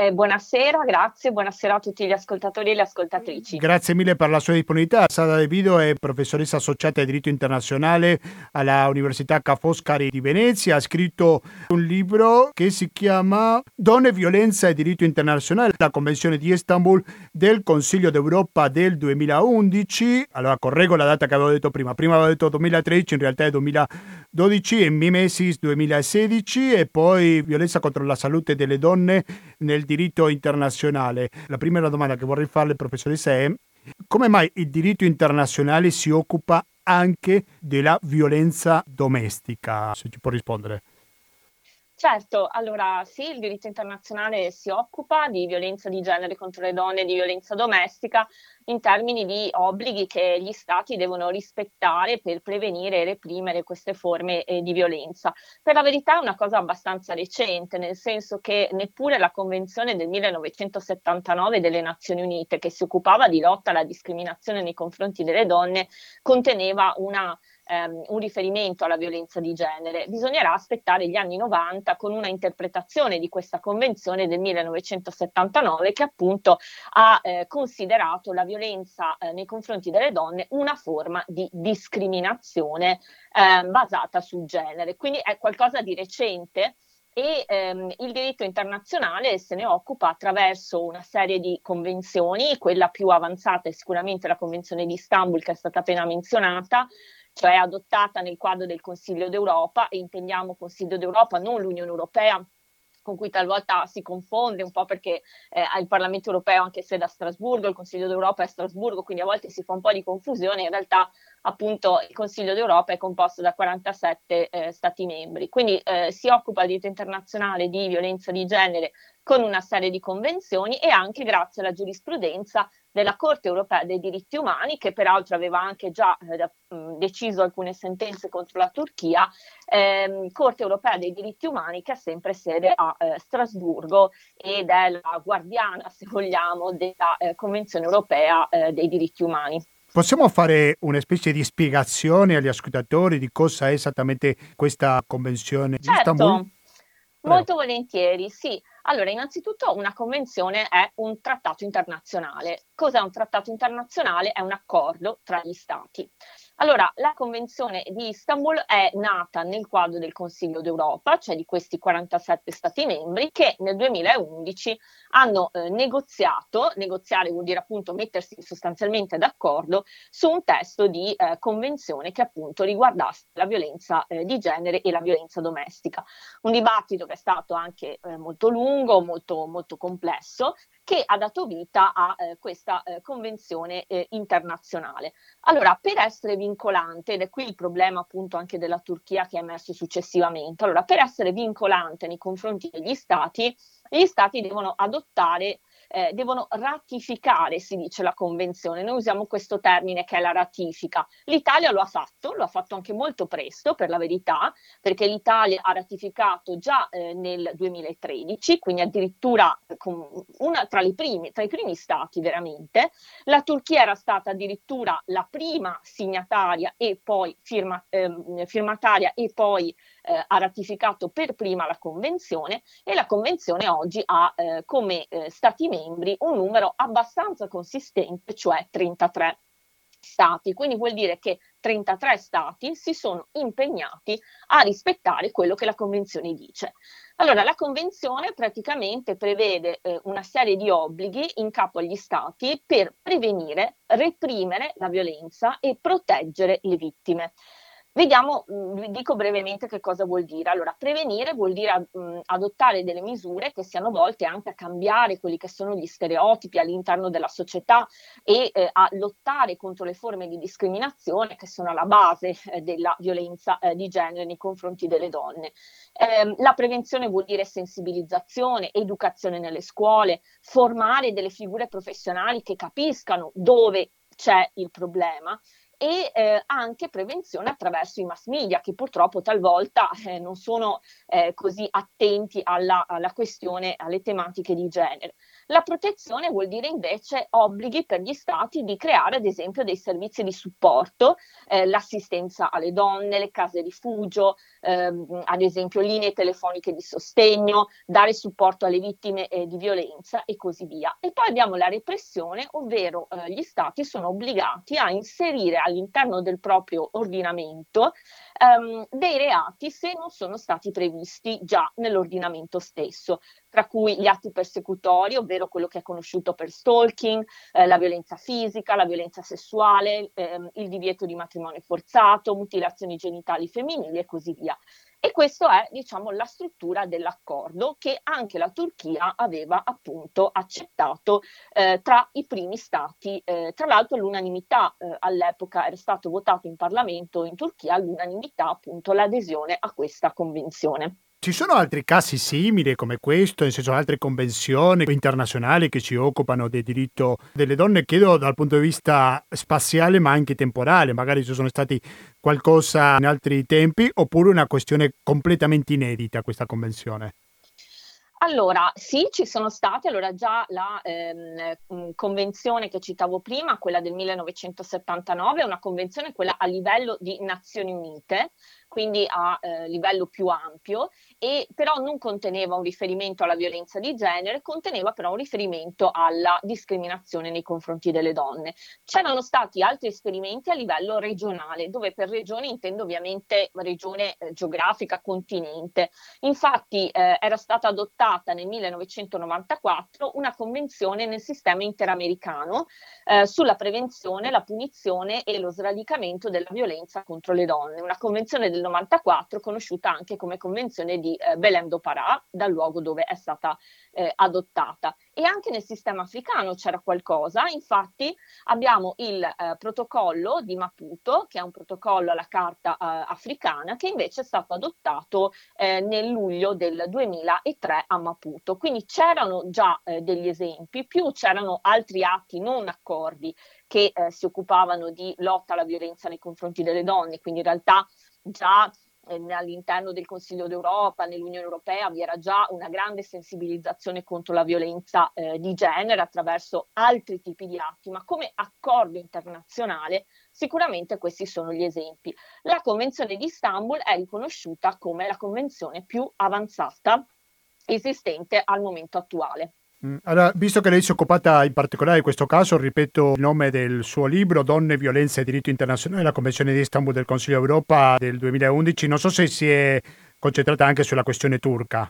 Eh, buonasera, grazie, buonasera a tutti gli ascoltatori e le ascoltatrici. Grazie mille per la sua disponibilità. Sara De Vido è professoressa associata di diritto internazionale alla Università Ca' Foscari di Venezia. Ha scritto un libro che si chiama Donne, violenza e diritto internazionale, la Convenzione di Istanbul del Consiglio d'Europa del 2011. Allora correggo la data che avevo detto prima. Prima avevo detto 2013, in realtà è 2012 e Mimesis 2016 e poi violenza contro la salute delle donne nel diritto internazionale. La prima domanda che vorrei farle, professoressa, è come mai il diritto internazionale si occupa anche della violenza domestica? Se ci può rispondere. Certo, allora sì, il diritto internazionale si occupa di violenza di genere contro le donne, di violenza domestica, in termini di obblighi che gli Stati devono rispettare per prevenire e reprimere queste forme eh, di violenza. Per la verità è una cosa abbastanza recente, nel senso che neppure la Convenzione del 1979 delle Nazioni Unite, che si occupava di lotta alla discriminazione nei confronti delle donne, conteneva una ehm, un riferimento alla violenza di genere. Bisognerà aspettare gli anni 90 con una interpretazione di questa convenzione del 1979 che appunto ha eh, considerato la violenza eh, nei confronti delle donne una forma di discriminazione eh, basata sul genere. Quindi è qualcosa di recente e ehm, il diritto internazionale se ne occupa attraverso una serie di convenzioni, quella più avanzata è sicuramente la Convenzione di Istanbul che è stata appena menzionata, cioè adottata nel quadro del Consiglio d'Europa e intendiamo Consiglio d'Europa non l'Unione Europea con cui talvolta si confonde un po' perché eh, il Parlamento europeo anche se è da Strasburgo, il Consiglio d'Europa è a Strasburgo, quindi a volte si fa un po' di confusione, in realtà appunto il Consiglio d'Europa è composto da 47 eh, Stati membri, quindi eh, si occupa di diritto internazionale di violenza di genere con una serie di convenzioni e anche grazie alla giurisprudenza della Corte europea dei diritti umani, che peraltro aveva anche già eh, deciso alcune sentenze contro la Turchia, ehm, Corte europea dei diritti umani che ha sempre sede a eh, Strasburgo ed è la guardiana, se vogliamo, della eh, Convenzione europea eh, dei diritti umani. Possiamo fare una specie di spiegazione agli ascoltatori di cosa è esattamente questa convenzione certo. di Istanbul? Molto volentieri, sì. Allora, innanzitutto una convenzione è un trattato internazionale. Cos'è un trattato internazionale? È un accordo tra gli stati. Allora, la Convenzione di Istanbul è nata nel quadro del Consiglio d'Europa, cioè di questi 47 Stati membri, che nel 2011 hanno eh, negoziato, negoziare vuol dire appunto mettersi sostanzialmente d'accordo su un testo di eh, convenzione che appunto riguardasse la violenza eh, di genere e la violenza domestica. Un dibattito che è stato anche eh, molto lungo, molto, molto complesso, che ha dato vita a eh, questa eh, convenzione eh, internazionale. Allora, per essere vincolante, ed è qui il problema appunto anche della Turchia che è emerso successivamente, allora, per essere vincolante nei confronti degli stati, gli stati devono adottare eh, devono ratificare, si dice, la convenzione. Noi usiamo questo termine che è la ratifica. L'Italia lo ha fatto, lo ha fatto anche molto presto, per la verità, perché l'Italia ha ratificato già eh, nel 2013, quindi addirittura una, tra, primi, tra i primi stati veramente. La Turchia era stata addirittura la prima signataria e poi firma, eh, firmataria e poi eh, ha ratificato per prima la Convenzione e la Convenzione oggi ha eh, come eh, Stati membri un numero abbastanza consistente, cioè 33 stati. Quindi vuol dire che 33 stati si sono impegnati a rispettare quello che la Convenzione dice. Allora, la Convenzione praticamente prevede eh, una serie di obblighi in capo agli Stati per prevenire, reprimere la violenza e proteggere le vittime. Vediamo, mm, vi dico brevemente che cosa vuol dire. Allora, prevenire vuol dire mm, adottare delle misure che siano volte anche a cambiare quelli che sono gli stereotipi all'interno della società e eh, a lottare contro le forme di discriminazione che sono alla base eh, della violenza eh, di genere nei confronti delle donne. Eh, la prevenzione vuol dire sensibilizzazione, educazione nelle scuole, formare delle figure professionali che capiscano dove c'è il problema e eh, anche prevenzione attraverso i mass media che purtroppo talvolta eh, non sono eh, così attenti alla, alla, questione, alle tematiche di genere. La protezione vuol dire invece obblighi per gli stati di creare ad esempio dei servizi di supporto, eh, l'assistenza alle donne, le case rifugio, ehm, ad esempio linee telefoniche di sostegno, dare supporto alle vittime eh, di violenza e così via. E poi abbiamo la repressione, ovvero eh, gli stati sono obbligati a inserire all'interno del proprio ordinamento ehm, dei reati se non sono stati previsti già nell'ordinamento stesso, tra cui gli atti persecutori, ovvero quello che è conosciuto per stalking, eh, la violenza fisica, la violenza sessuale, ehm, il divieto di matrimonio forzato, mutilazioni genitali femminili e così via. E questa è, diciamo, la struttura dell'accordo che anche la Turchia aveva appunto accettato eh, tra i primi stati. Eh, tra l'altro all'unanimità eh, all'epoca era stato votato in Parlamento in Turchia all'unanimità appunto l'adesione a questa convenzione. Ci sono altri casi simili come questo, nel senso altre convenzioni internazionali che si occupano del diritto delle donne, chiedo dal punto di vista spaziale ma anche temporale, magari ci sono stati qualcosa in altri tempi oppure una questione completamente inedita questa convenzione? Allora, sì, ci sono state, allora già la ehm, mm, convenzione che citavo prima, quella del 1979, è una convenzione quella a livello di Nazioni Unite, quindi a eh, livello più ampio, e però non conteneva un riferimento alla violenza di genere, conteneva però un riferimento alla discriminazione nei confronti delle donne. C'erano stati altri esperimenti a livello regionale, dove per regione intendo ovviamente regione eh, geografica, continente. Infatti eh, era stata adottata nel 1994 una convenzione nel sistema interamericano eh, sulla prevenzione, la punizione e lo sradicamento della violenza contro le donne, una convenzione del del 94, conosciuta anche come Convenzione di eh, Belém do Pará, dal luogo dove è stata eh, adottata. E anche nel sistema africano c'era qualcosa, infatti abbiamo il eh, protocollo di Maputo, che è un protocollo alla Carta eh, africana, che invece è stato adottato eh, nel luglio del 2003 a Maputo. Quindi c'erano già eh, degli esempi, più c'erano altri atti non accordi che si occupavano di lotta alla violenza nei confronti delle donne, quindi in realtà già all'interno del Consiglio d'Europa, nell'Unione Europea, vi era già una grande sensibilizzazione contro la violenza eh, di genere attraverso altri tipi di atti, ma come accordo internazionale sicuramente questi sono gli esempi. La Convenzione di Istanbul è riconosciuta come la convenzione più avanzata esistente al momento attuale. Mm, allora, visto che lei si è occupata in particolare di questo caso, ripeto il nome del suo libro, Donne, violenza e diritto internazionale, la Convenzione di Istanbul del Consiglio Europa del 2011. Non so se si è concentrata anche sulla questione turca.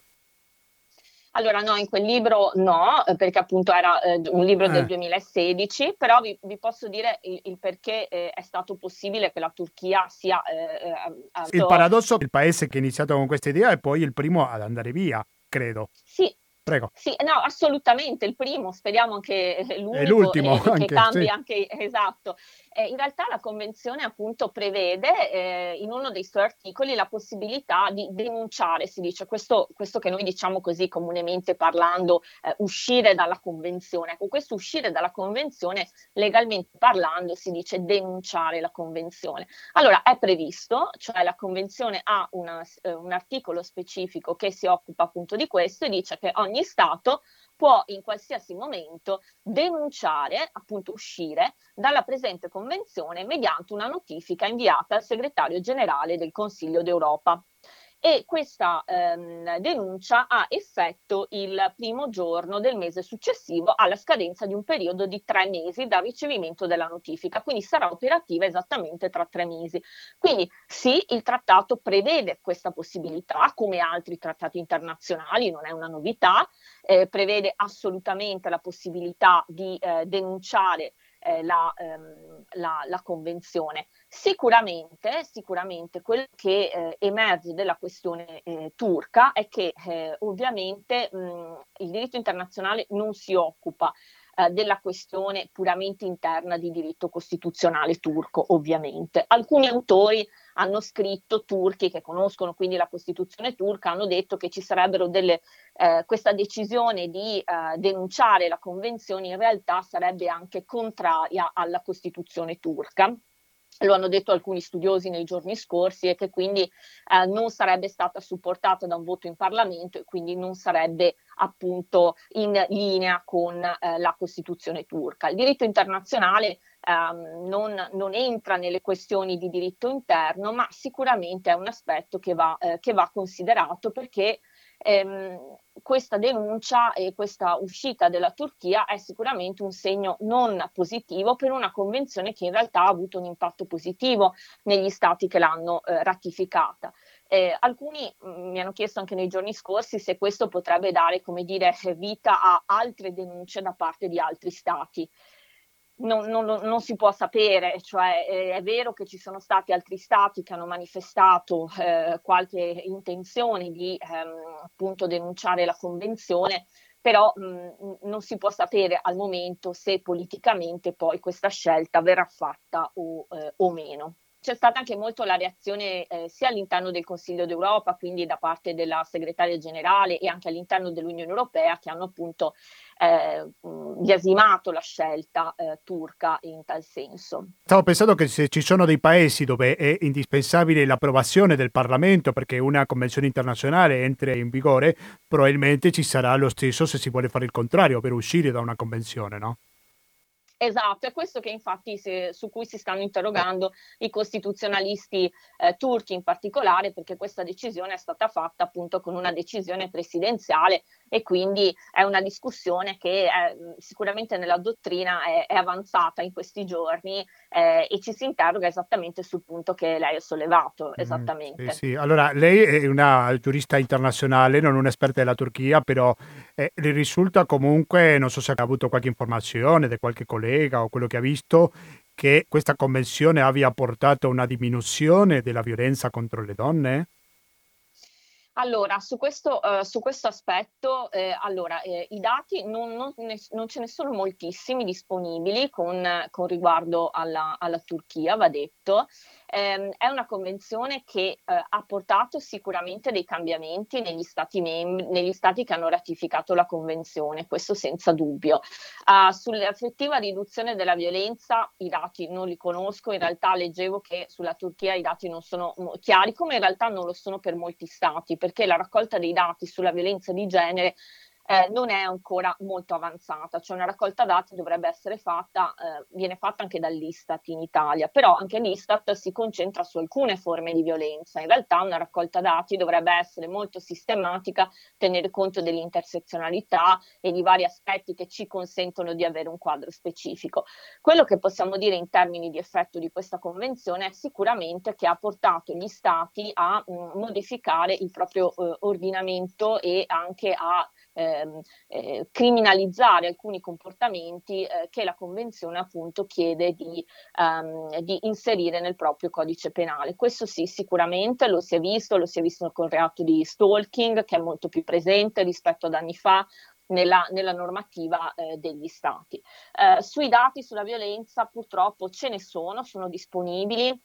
Allora no, in quel libro no, perché appunto era eh, un libro eh. del 2016, però vi, vi posso dire il, il perché eh, è stato possibile che la Turchia sia... Eh, eh, il paradosso è il paese che ha iniziato con questa idea è poi il primo ad andare via, credo. Sì, Prego. Sì, no, assolutamente, il primo, speriamo anche l'ultimo, l'ultimo, e, anche, che cambi sì. anche, esatto. Eh, in realtà la Convenzione appunto prevede eh, in uno dei suoi articoli la possibilità di denunciare, si dice, questo, questo che noi diciamo così comunemente parlando, eh, uscire dalla Convenzione. Ecco, questo uscire dalla Convenzione, legalmente parlando, si dice denunciare la Convenzione. Allora, è previsto, cioè la Convenzione ha una, eh, un articolo specifico che si occupa appunto di questo e dice che ogni Stato può in qualsiasi momento denunciare, appunto uscire dalla presente convenzione mediante una notifica inviata al segretario generale del Consiglio d'Europa. E questa ehm, denuncia ha effetto il primo giorno del mese successivo alla scadenza di un periodo di tre mesi dal ricevimento della notifica, quindi sarà operativa esattamente tra tre mesi. Quindi sì, il trattato prevede questa possibilità, come altri trattati internazionali, non è una novità, eh, prevede assolutamente la possibilità di eh, denunciare eh, la, ehm, la, la, convenzione. Sicuramente, sicuramente quello che eh, emerge della questione eh, turca è che eh, ovviamente mh, il diritto internazionale non si occupa eh, della questione puramente interna di diritto costituzionale turco, ovviamente. Alcuni autori hanno scritto, turchi che conoscono quindi la Costituzione turca, hanno detto che ci sarebbero delle, eh, questa decisione di eh, denunciare la Convenzione in realtà sarebbe anche contraria alla Costituzione turca lo hanno detto alcuni studiosi nei giorni scorsi, e che quindi eh, non sarebbe stata supportata da un voto in Parlamento e quindi non sarebbe appunto in linea con eh, la Costituzione turca. Il diritto internazionale ehm, non, non, entra nelle questioni di diritto interno, ma sicuramente è un aspetto che va, eh, che va considerato perché ehm, questa denuncia e questa uscita della Turchia è sicuramente un segno non positivo per una convenzione che in realtà ha avuto un impatto positivo negli stati che l'hanno eh, ratificata. Eh, alcuni mh, mm, mi hanno chiesto anche nei giorni scorsi se questo potrebbe dare, come dire, vita a altre denunce da parte di altri stati non, non, non, si può sapere, cioè eh, è vero che ci sono stati altri stati che hanno manifestato eh, qualche intenzione di ehm, appunto denunciare la convenzione, però mh, non si può sapere al momento se politicamente poi questa scelta verrà fatta o, eh, o meno. C'è stata anche molto la reazione eh, sia all'interno del Consiglio d'Europa, quindi da parte della segretaria generale e anche all'interno dell'Unione Europea, che hanno appunto eh, biasimato la scelta eh, turca in tal senso. Stavo pensando che se ci sono dei paesi dove è indispensabile l'approvazione del Parlamento perché una convenzione internazionale entri in vigore, probabilmente ci sarà lo stesso se si vuole fare il contrario per uscire da una convenzione, no? Esatto, è questo che infatti se, su cui si stanno interrogando i costituzionalisti eh, turchi in particolare, perché questa decisione è stata fatta appunto con una decisione presidenziale e quindi è una discussione che è, sicuramente nella dottrina è, è, avanzata in questi giorni eh, e ci si interroga esattamente sul punto che lei ha sollevato. Esattamente. Mm, sì, sì. Allora, lei è una giurista internazionale, non un'esperta della Turchia, però eh, risulta comunque, non so se ha avuto qualche informazione da qualche collega collega o quello che ha visto che questa convenzione abbia portato a una diminuzione della violenza contro le donne? Allora, su questo, uh, su questo aspetto, eh, allora, eh, i dati non, non, ne, non, ce ne sono moltissimi disponibili con, con riguardo alla, alla, Turchia, va detto. Eh, è una convenzione che eh, ha portato sicuramente dei cambiamenti negli stati, membri, negli stati che hanno ratificato la convenzione, questo senza dubbio. Uh, sull'effettiva riduzione della violenza i dati non li conosco, in realtà leggevo che sulla Turchia i dati non sono chiari, come in realtà non lo sono per molti stati perché la raccolta dei dati sulla violenza di genere eh, non è ancora molto avanzata, cioè una raccolta dati dovrebbe essere fatta, eh, viene fatta anche dall'Istat in Italia, però anche l'Istat si concentra su alcune forme di violenza, in realtà una raccolta dati dovrebbe essere molto sistematica, tenere conto dell'intersezionalità e di vari aspetti che ci consentono di avere un quadro specifico. Quello che possiamo dire in termini di effetto di questa convenzione è sicuramente che ha portato gli stati a mh, mm, modificare il proprio eh, ordinamento e anche a ehm, eh, criminalizzare alcuni comportamenti eh, che la Convenzione appunto chiede di, um, di, inserire nel proprio codice penale. Questo sì, sicuramente lo si è visto, lo si è visto con il reato di stalking che è molto più presente rispetto ad anni fa, nella, nella, normativa eh, degli stati. Eh, sui dati sulla violenza purtroppo ce ne sono, sono disponibili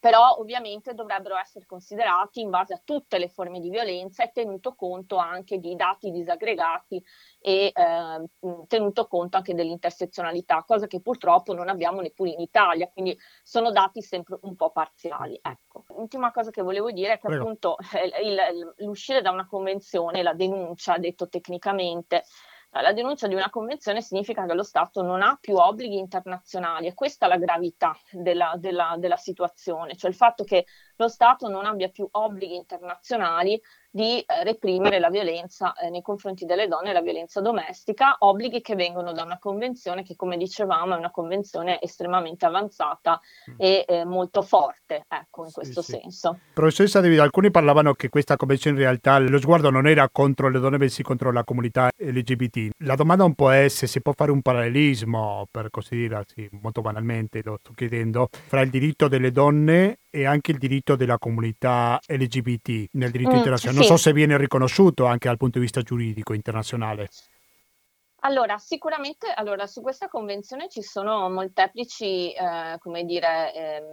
però ovviamente dovrebbero essere considerati in base a tutte le forme di violenza e tenuto conto anche di dati disaggregati e eh, tenuto conto anche dell'intersezionalità, cosa che purtroppo non abbiamo neppure in Italia, quindi sono dati sempre un po' parziali. Ecco. L'ultima cosa che volevo dire è che Prego. appunto eh, il, l'uscire da una convenzione, la denuncia, detto tecnicamente, La denuncia di una convenzione significa che lo Stato non ha più obblighi internazionali e questa è la gravità della, della, della situazione, cioè il fatto che lo Stato non abbia più obblighi internazionali di eh, reprimere la violenza eh, nei confronti delle donne e la violenza domestica, obblighi che vengono da una convenzione che, come dicevamo, è una convenzione estremamente avanzata mm. e eh, molto forte, ecco, in sì, questo sì. senso. Professoressa David, alcuni parlavano che questa convenzione in realtà lo sguardo non era contro le donne, bensì contro la comunità LGBT. La domanda un po' è se si può fare un parallelismo, per così dire, sì, molto banalmente lo sto chiedendo, fra il diritto delle donne e anche il diritto della comunità LGBT nel diritto mm, internazionale. Non sì. so se viene riconosciuto anche dal punto di vista giuridico internazionale. Allora, sicuramente allora, su questa convenzione ci sono molteplici, eh, come dire, ehm,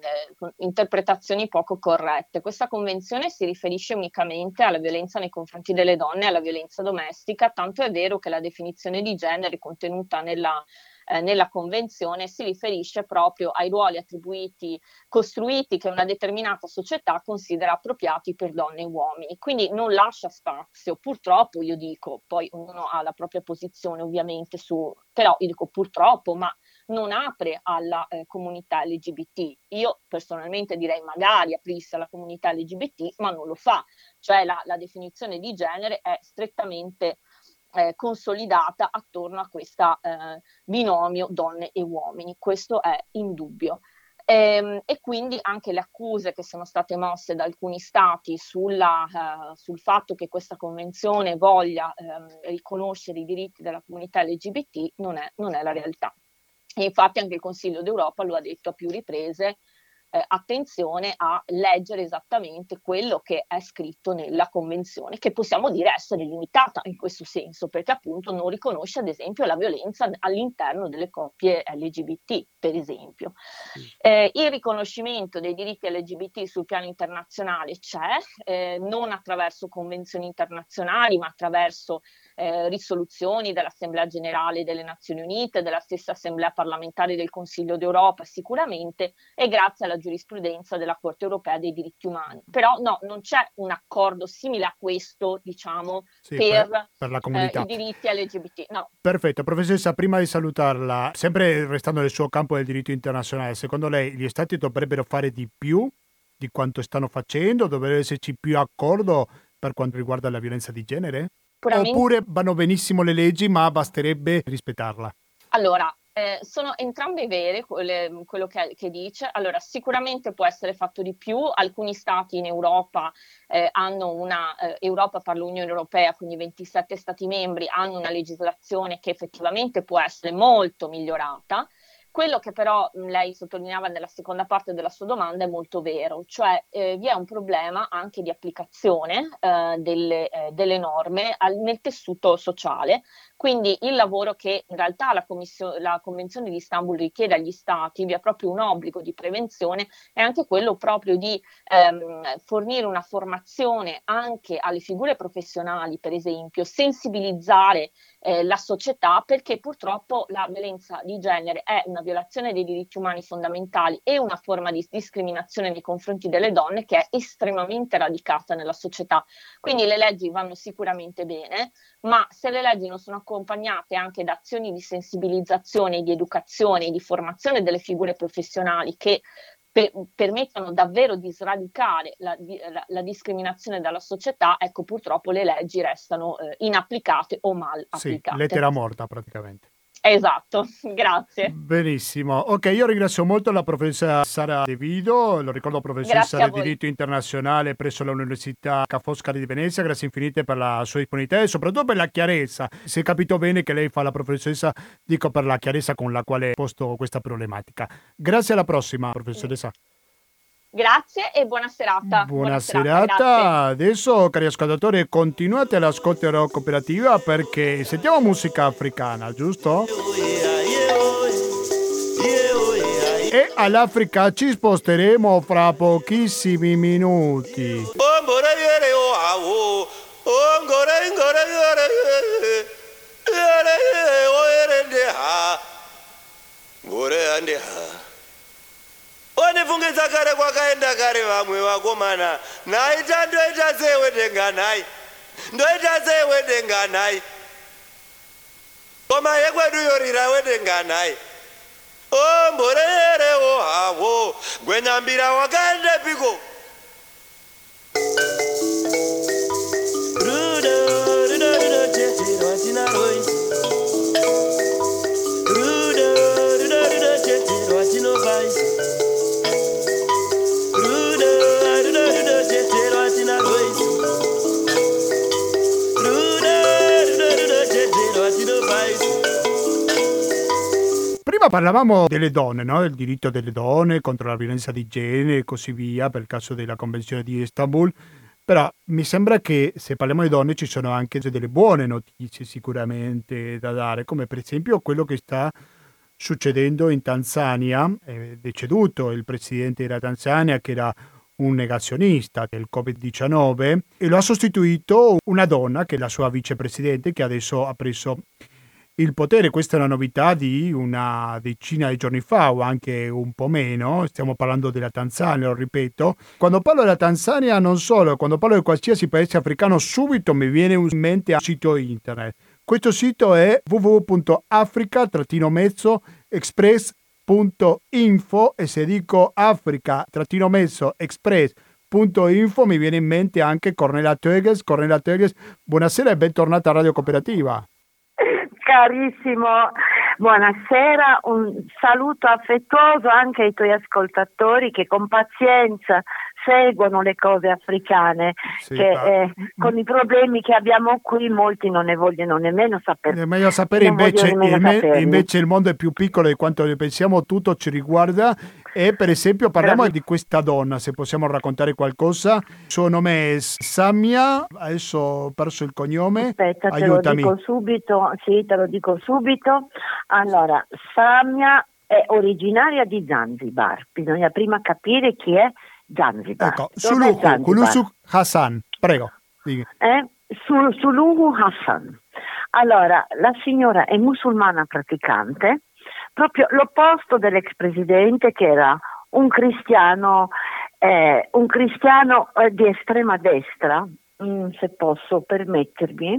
eh, interpretazioni poco corrette. Questa convenzione si riferisce unicamente alla violenza nei confronti delle donne e alla violenza domestica, tanto è vero che la definizione di genere contenuta nella eh, nella Convenzione si riferisce proprio ai ruoli attribuiti, costruiti che una determinata società considera appropriati per donne e uomini. Quindi non lascia spazio, purtroppo io dico, poi ognuno ha la propria posizione ovviamente su, però io dico purtroppo, ma non apre alla eh, comunità LGBT. Io personalmente direi magari aprisse alla comunità LGBT, ma non lo fa. Cioè la, la definizione di genere è strettamente eh, consolidata attorno a questo eh, binomio donne e uomini, questo è indubbio. E, ehm, e, quindi anche le accuse che sono state mosse da alcuni stati sulla, uh, sul fatto che questa convenzione voglia um, riconoscere i diritti della comunità LGBT non è, non è la realtà. E infatti anche il Consiglio d'Europa lo ha detto a più riprese eh, attenzione a leggere esattamente quello che è scritto nella convenzione, che possiamo dire essere limitata in questo senso, perché appunto non riconosce ad esempio la violenza all'interno delle coppie LGBT, per esempio. Eh, il riconoscimento dei diritti LGBT sul piano internazionale c'è, eh, non attraverso convenzioni internazionali, ma attraverso eh, risoluzioni dell'Assemblea Generale delle Nazioni Unite, della stessa Assemblea parlamentare del Consiglio d'Europa sicuramente e grazie alla giurisprudenza della Corte Europea dei diritti umani. Però no, non c'è un accordo simile a questo, diciamo, sì, per, per, per la comunità. Eh, i diritti LGBT. No. Perfetto, professoressa, prima di salutarla, sempre restando nel suo campo del diritto internazionale, secondo lei gli Stati dovrebbero fare di più di quanto stanno facendo? Dovrebbe esserci più accordo per quanto riguarda la violenza di genere? Oppure vanno benissimo le leggi, ma basterebbe rispettarla? Allora, eh, sono entrambe vere quelle, quello che, che, dice. Allora, sicuramente può essere fatto di più. Alcuni stati in Europa eh, hanno una, eh, Europa per l'Unione Europea, quindi 27 stati membri, hanno una legislazione che effettivamente può essere molto migliorata. Quello che però lei sottolineava nella seconda parte della sua domanda è molto vero, cioè eh, vi è un problema anche di applicazione eh, delle, eh, delle, norme al, nel tessuto sociale. Quindi il lavoro che in realtà la, la, Convenzione di Istanbul richiede agli Stati, vi è proprio un obbligo di prevenzione, è anche quello proprio di ehm, fornire una formazione anche alle figure professionali, per esempio, sensibilizzare eh, la società perché purtroppo la violenza di genere è una violazione dei diritti umani fondamentali e una forma di discriminazione nei confronti delle donne che è estremamente radicata nella società. Quindi le leggi vanno sicuramente bene, ma se le leggi non sono accompagnate anche da azioni di sensibilizzazione, di educazione, di formazione delle figure professionali che per, permettano davvero di sradicare la, la, la, discriminazione dalla società, ecco purtroppo le leggi restano eh, inapplicate o mal applicate. Sì, lettera morta praticamente. Esatto, grazie. Benissimo. Ok, io ringrazio molto la professoressa Sara De Vido, lo ricordo professoressa di diritto internazionale presso l'Università Ca' Foscari di Venezia. Grazie infinite per la sua disponibilità e soprattutto per la chiarezza. Se capito bene che lei fa la professoressa, dico per la chiarezza con la quale ho posto questa problematica. Grazie alla prossima, professoressa. Grazie e buona serata. Buona, buona serata. serata. Adesso, cari ascoltatori, continuate l'ascolto rock cooperativa perché sentiamo musica africana, giusto? E all'Africa ci sposteremo fra pochissimi minuti. Gore ande ha onipfungidza kare kwakaenda kare vamwe vakomana. Naita ndoita sei wedenganhai? Ndoita sei wedenganhai? Koma yekweduyo rira wedenganhai. O mboreyere wo havo gwenyambira wakaendepiko parlavamo delle donne, no? del diritto delle donne contro la violenza di genere e così via, per il caso della Convenzione di Istanbul, però mi sembra che se parliamo di donne ci sono anche delle buone notizie sicuramente da dare, come per esempio quello che sta succedendo in Tanzania, è deceduto il presidente della Tanzania che era un negazionista del Covid-19 e lo ha sostituito una donna che è la sua vicepresidente che adesso ha preso il potere. Questa è una novità di una decina di giorni fa o anche un po' meno. Stiamo parlando della Tanzania, lo ripeto. Quando parlo della Tanzania, non solo, quando parlo di qualsiasi paese africano, subito mi viene in mente un sito internet. Questo sito è www.africa-express.info e se dico africa-express.info mi viene in mente anche Cornella Teges. Cornella Teges, buonasera e bentornata a Radio Cooperativa. Carissimo, buonasera, un saluto affettuoso anche ai tuoi ascoltatori che con pazienza seguono le cose africane, Sì, che eh, con i problemi che abbiamo qui molti non ne vogliono nemmeno sapere. È meglio sapere invece, nemmeno invece il mondo è più piccolo di quanto ne pensiamo, tutto ci riguarda e per esempio parliamo di questa donna, se possiamo raccontare qualcosa. Il suo nome è Samia, adesso ho perso il cognome, Aspetta, te aiutami. lo dico subito, sì, te lo dico subito. Allora, Samia è originaria di Zanzibar, bisogna prima capire chi è Zanzibar. Ecco, Suluhu? Kulusuk Hassan, prego. eh? Sul- Suluhu Hassan. Allora, la signora è musulmana praticante, proprio l'opposto dell'ex presidente che era un cristiano, eh, un cristiano eh, di estrema destra, mm, se posso permettermi,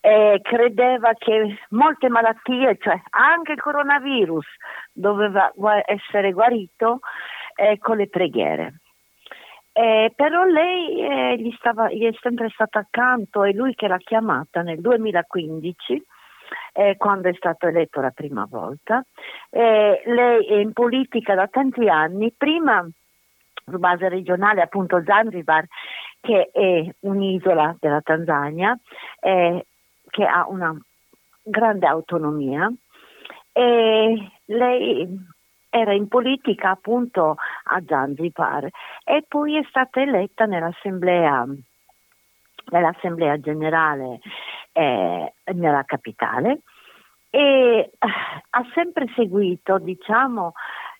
eh, credeva che molte malattie, cioè anche il coronavirus, doveva essere guarito eh, con le preghiere. Eh, però lei eh, gli, stava, gli è sempre stata accanto, è lui che l'ha chiamata nel 2015, eh, quando è stato eletto la prima volta. Eh, lei è in politica da tanti anni, prima su base regionale appunto Zanzibar, che è un'isola della Tanzania, eh, che ha una grande autonomia, e lei era in politica appunto a Zanzibar. E poi è stata eletta nell'assemblea, nell'assemblea generale eh, nella capitale e eh, ha sempre seguito diciamo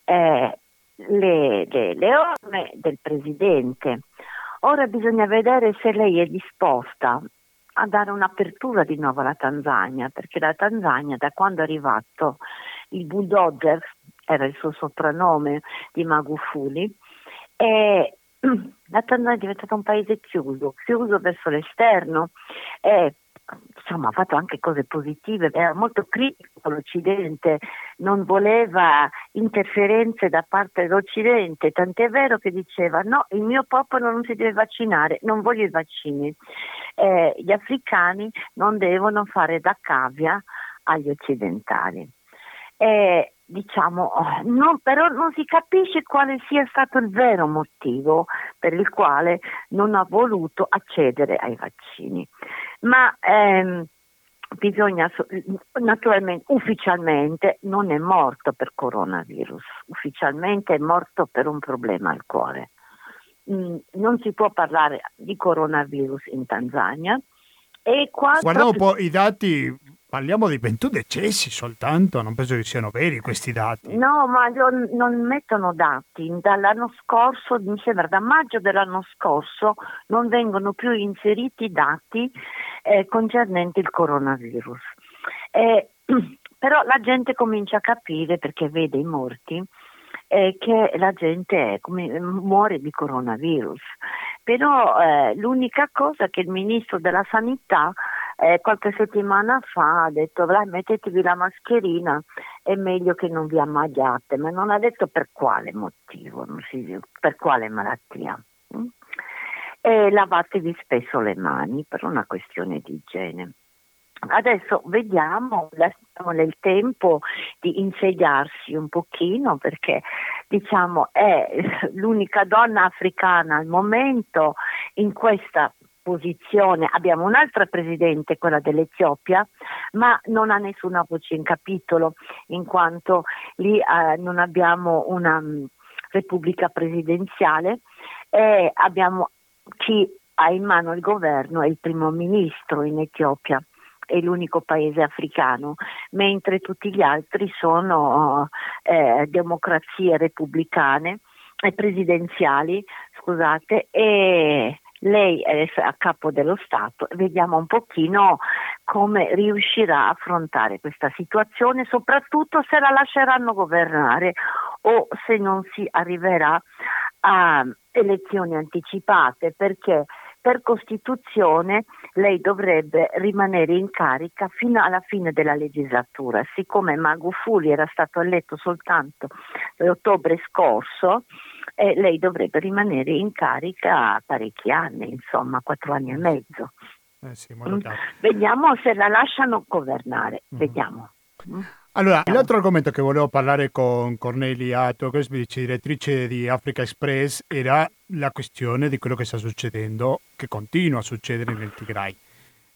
eh, le, le, le orme del presidente. Ora bisogna vedere se lei è disposta a dare un'apertura di nuovo alla Tanzania, perché la Tanzania da quando è arrivato il bulldozer, era il suo soprannome di Magufuli, e la Tanzania è diventata un paese chiuso, chiuso verso l'esterno e insomma ha fatto anche cose positive, era molto critico con l'Occidente, non voleva interferenze da parte dell'Occidente, tant'è vero che diceva no, il mio popolo non si deve vaccinare, non voglio i vaccini, eh, gli africani non devono fare da cavia agli occidentali. Eh, diciamo, non, però non si capisce quale sia stato il vero motivo per il quale non ha voluto accedere ai vaccini. Ma ehm, bisogna, so- naturalmente, ufficialmente non è morto per coronavirus, ufficialmente è morto per un problema al cuore. Mm, non si può parlare di coronavirus in Tanzania. E qua Guardiamo un po' i dati, parliamo di 21 decessi soltanto, non penso che siano veri questi dati. No, ma lo- non mettono dati. Dall'anno scorso, mi sembra da maggio dell'anno scorso, non vengono più inseriti dati eh, concernenti il coronavirus. Eh, però la gente comincia a capire, perché vede i morti, eh, che la gente come- muore di coronavirus. Però eh, l'unica cosa che il ministro della sanità eh, qualche settimana fa ha detto mettetevi la mascherina, è meglio che non vi ammaliate, ma non ha detto per quale motivo, per quale malattia. Mm? E lavatevi spesso le mani per una questione di igiene. Adesso vediamo, siamo nel tempo di insediarsi un pochino perché diciamo è l'unica donna africana al momento in questa posizione. Abbiamo un'altra presidente, quella dell'Etiopia, ma non ha nessuna voce in capitolo in quanto lì eh, non abbiamo una um, repubblica presidenziale e abbiamo chi ha in mano il governo è il primo ministro in Etiopia è l'unico paese africano, mentre tutti gli altri sono eh, democrazie repubblicane presidenziali, scusate, e lei è a capo dello Stato e vediamo un pochino come riuscirà a affrontare questa situazione, soprattutto se la lasceranno governare o se non si arriverà a elezioni anticipate, perché per Costituzione lei dovrebbe rimanere in carica fino alla fine della legislatura. Siccome Magufuli era stato eletto soltanto l'ottobre scorso, eh, lei dovrebbe rimanere in carica parecchi anni, insomma quattro anni e mezzo. Eh sì, mm. Vediamo se la lasciano governare, mm. vediamo. Mm. Allora, l'altro argomento che volevo parlare con Cornelia Tokes, direttrice di Africa Express, era la questione di quello che sta succedendo, che continua a succedere nel Tigray.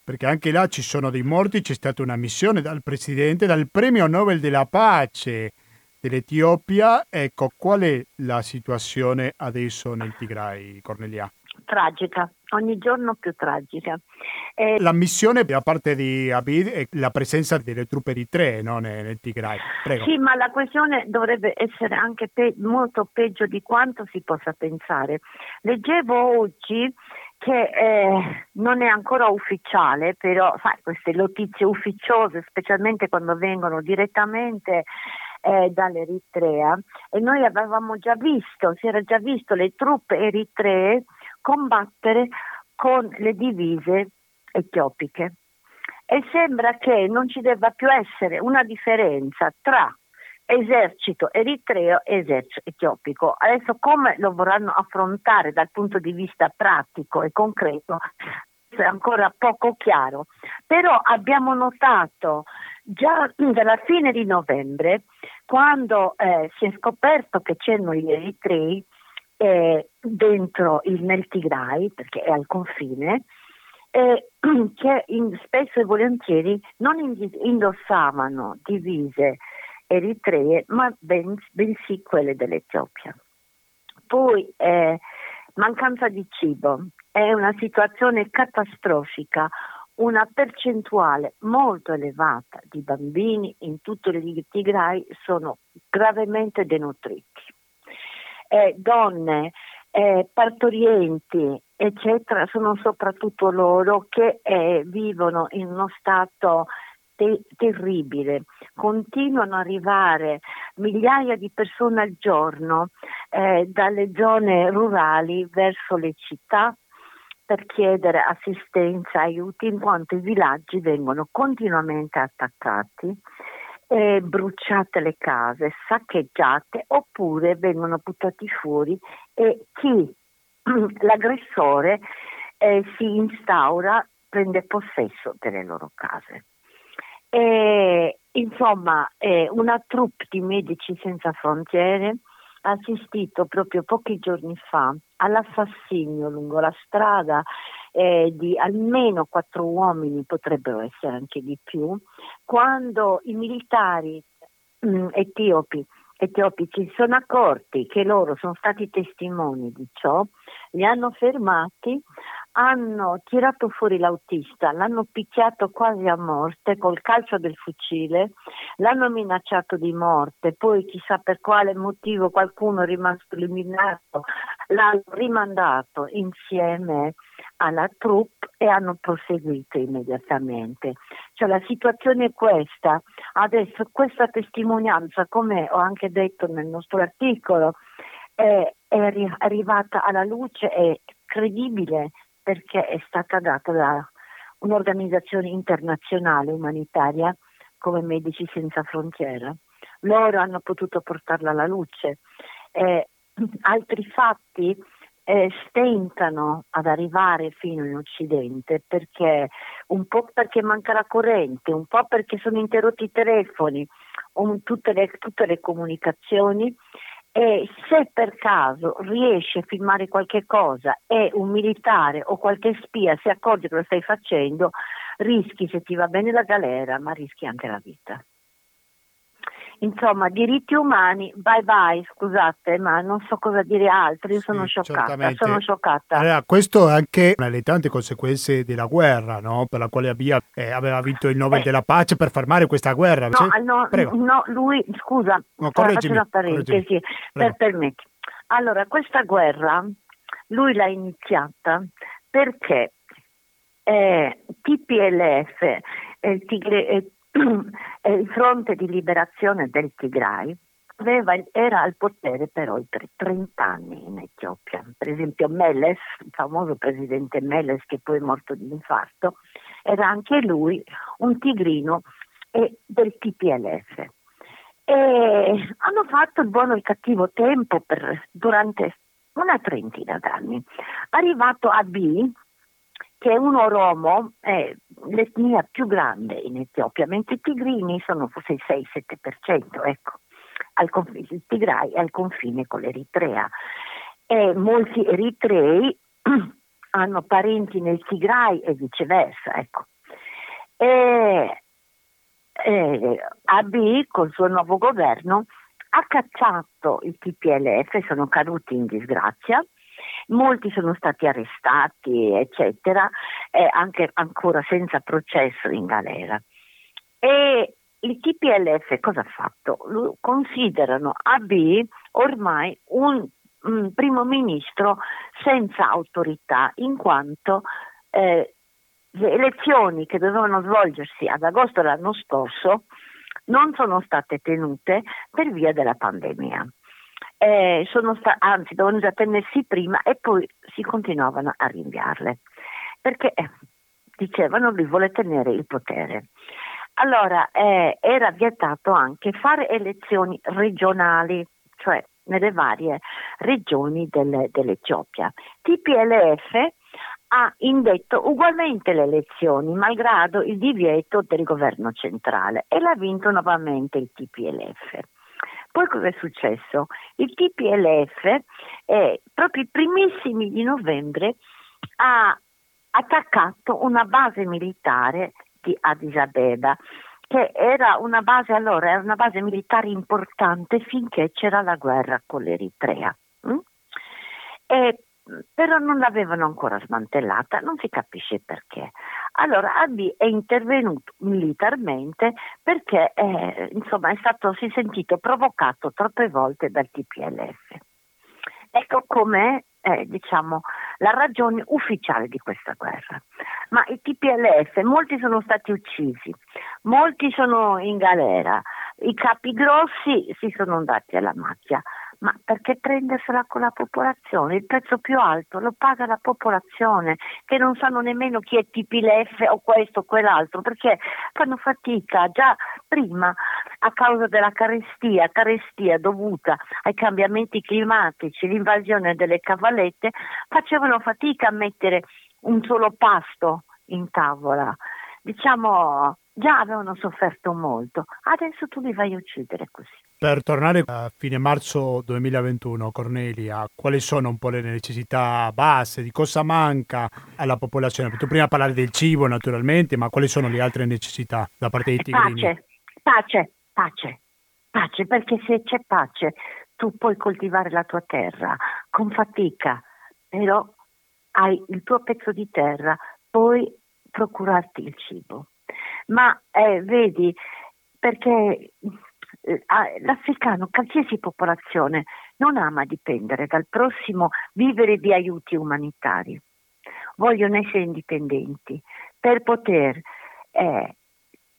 Perché anche là ci sono dei morti, c'è stata una missione dal presidente, dal premio Nobel della pace dell'Etiopia. Ecco, qual è la situazione adesso nel Tigray, Cornelia? tragica, ogni giorno più tragica. E... La missione da parte di Abid è la presenza delle truppe eritree no? nel, nel Tigray. Prego. Sì, ma la questione dovrebbe essere anche pe- molto peggio di quanto si possa pensare. Leggevo oggi che eh, non è ancora ufficiale, però sai, queste notizie ufficiose, specialmente quando vengono direttamente eh, dall'Eritrea, e noi avevamo già visto, si era già visto le truppe eritree combattere con le divise etiopiche. E sembra che non ci debba più essere una differenza tra esercito eritreo e esercito etiopico. Adesso come lo vorranno affrontare dal punto di vista pratico e concreto è ancora poco chiaro, però abbiamo notato già dalla fine di novembre, quando eh, si è scoperto che c'erano gli eritrei, eh, dentro il, nel perché è al confine, eh, che in, spesso e volentieri non indossavano divise eritree, ma ben, bensì quelle dell'Etiopia. Poi eh, mancanza di cibo, è una situazione catastrofica, una percentuale molto elevata di bambini in tutto il Tigray sono gravemente denutriti eh, donne, eh, partorienti, eccetera, sono soprattutto loro che eh, vivono in uno stato te- terribile. Continuano ad arrivare migliaia di persone al giorno eh, dalle zone rurali verso le città per chiedere assistenza, aiuti, in quanto i villaggi vengono continuamente attaccati eh, bruciate le case, saccheggiate oppure vengono buttati fuori e chi, l'aggressore, eh, si instaura, prende possesso delle loro case. E, insomma, eh, una troupe di Medici Senza Frontiere ha assistito proprio pochi giorni fa all'assassinio lungo la strada eh, di almeno quattro uomini, potrebbero essere anche di più, quando i militari mh, mm, etiopi etiopici si sono accorti che loro sono stati testimoni di ciò, li hanno fermati, hanno tirato fuori l'autista, l'hanno picchiato quasi a morte col calcio del fucile, l'hanno minacciato di morte, poi chissà per quale motivo qualcuno è rimasto eliminato, l'hanno rimandato insieme alla troupe e hanno proseguito immediatamente. Cioè la situazione è questa. Adesso questa testimonianza, come ho anche detto nel nostro articolo, è, è arrivata alla luce, è credibile perché è stata data da un'organizzazione internazionale umanitaria come Medici Senza Frontiera. Loro hanno potuto portarla alla luce. Eh, altri fatti eh, stentano ad arrivare fino in Occidente perché un po' perché manca la corrente, un po' perché sono interrotti i telefoni, tutte, le, tutte le comunicazioni e se per caso riesci a filmare qualche cosa e un militare o qualche spia si accorge che lo stai facendo, rischi se ti va bene la galera, ma rischi anche la vita. Insomma, diritti umani, bye bye, scusate, ma non so cosa dire altro, io sono Sì, scioccata, sono scioccata. Allora, questo è anche una delle tante conseguenze della guerra, no? per la quale Abiy eh, aveva vinto il Nobel Eh. della pace per fermare questa guerra. No, ah, no, no, lui, scusa, No, eh, correggimi, faccio una parentesi, per permetti. Allora, questa guerra lui l'ha iniziata perché eh, TPLF, eh, Tigre- eh, il fronte di liberazione del Tigray, aveva- era al potere per oltre 30 anni in Etiopia. Per esempio Meles, il famoso presidente Meles che poi è morto di infarto, era anche lui un tigrino eh, del TPLF. E hanno fatto il buono e il cattivo tempo per- durante una trentina d'anni. Arrivato a B, che è un oromo, è l'etnia più grande in Etiopia, mentre i tigrini sono forse il 6-7%, ecco, al confine, il Tigray è al confine con l'Eritrea. E molti eritrei hanno parenti nel Tigray e viceversa, ecco. E, e Abiy col suo nuovo governo ha cacciato il TPLF, sono caduti in disgrazia, molti sono stati arrestati, eccetera, e anche ancora senza processo in galera. E il TPLF cosa ha fatto? Lo considerano Abiy ormai un, un primo ministro senza autorità, in quanto eh, le elezioni che dovevano svolgersi ad agosto dell'anno scorso non sono state tenute per via della pandemia. Eh, sta- anzi, dovevano già tenersi prima e poi si continuavano a rinviarle perché eh, dicevano lui vuole tenere il potere. Allora eh, era vietato anche fare elezioni regionali, cioè nelle varie regioni del- dell'Etiopia. TPLF ha indetto ugualmente le elezioni, malgrado il divieto del governo centrale, e l'ha vinto nuovamente il TPLF. Poi cosa è successo? Il TPLF, eh, proprio i primissimi di novembre, ha attaccato una base militare di Addis Abeba, che era una base allora, era una base militare importante finché c'era la guerra con l'Eritrea. mm? E, però non l'avevano ancora smantellata, non si capisce perché. Allora Abiy è intervenuto militarmente perché eh, insomma è stato, si è sentito provocato troppe volte dal TPLF. Ecco com'è eh, diciamo, la ragione ufficiale di questa guerra. Ma il TPLF, molti sono stati uccisi, molti sono in galera, i capi grossi si sono andati alla macchia. Ma perché prendersela con la popolazione? Il prezzo più alto lo paga la popolazione, che non sanno nemmeno chi è TPLF o questo o quell'altro, perché fanno fatica già prima a causa della carestia, carestia dovuta ai cambiamenti climatici, l'invasione delle cavallette, facevano fatica a mettere un solo pasto in tavola. Diciamo, già avevano sofferto molto, adesso tu li vai a uccidere così. Per tornare a fine marzo 2021, Cornelia, quali sono un po' le necessità base, di cosa manca alla popolazione? Tu prima parlavi del cibo naturalmente, ma quali sono le altre necessità da parte dei tigrini? Pace, pace, pace, pace, perché se c'è pace tu puoi coltivare la tua terra con fatica, però hai il tuo pezzo di terra, puoi procurarti il cibo. Ma eh, vedi, perché l'africano, qualsiasi popolazione, non ama dipendere dal prossimo vivere di aiuti umanitari. Vogliono essere indipendenti per poter, eh,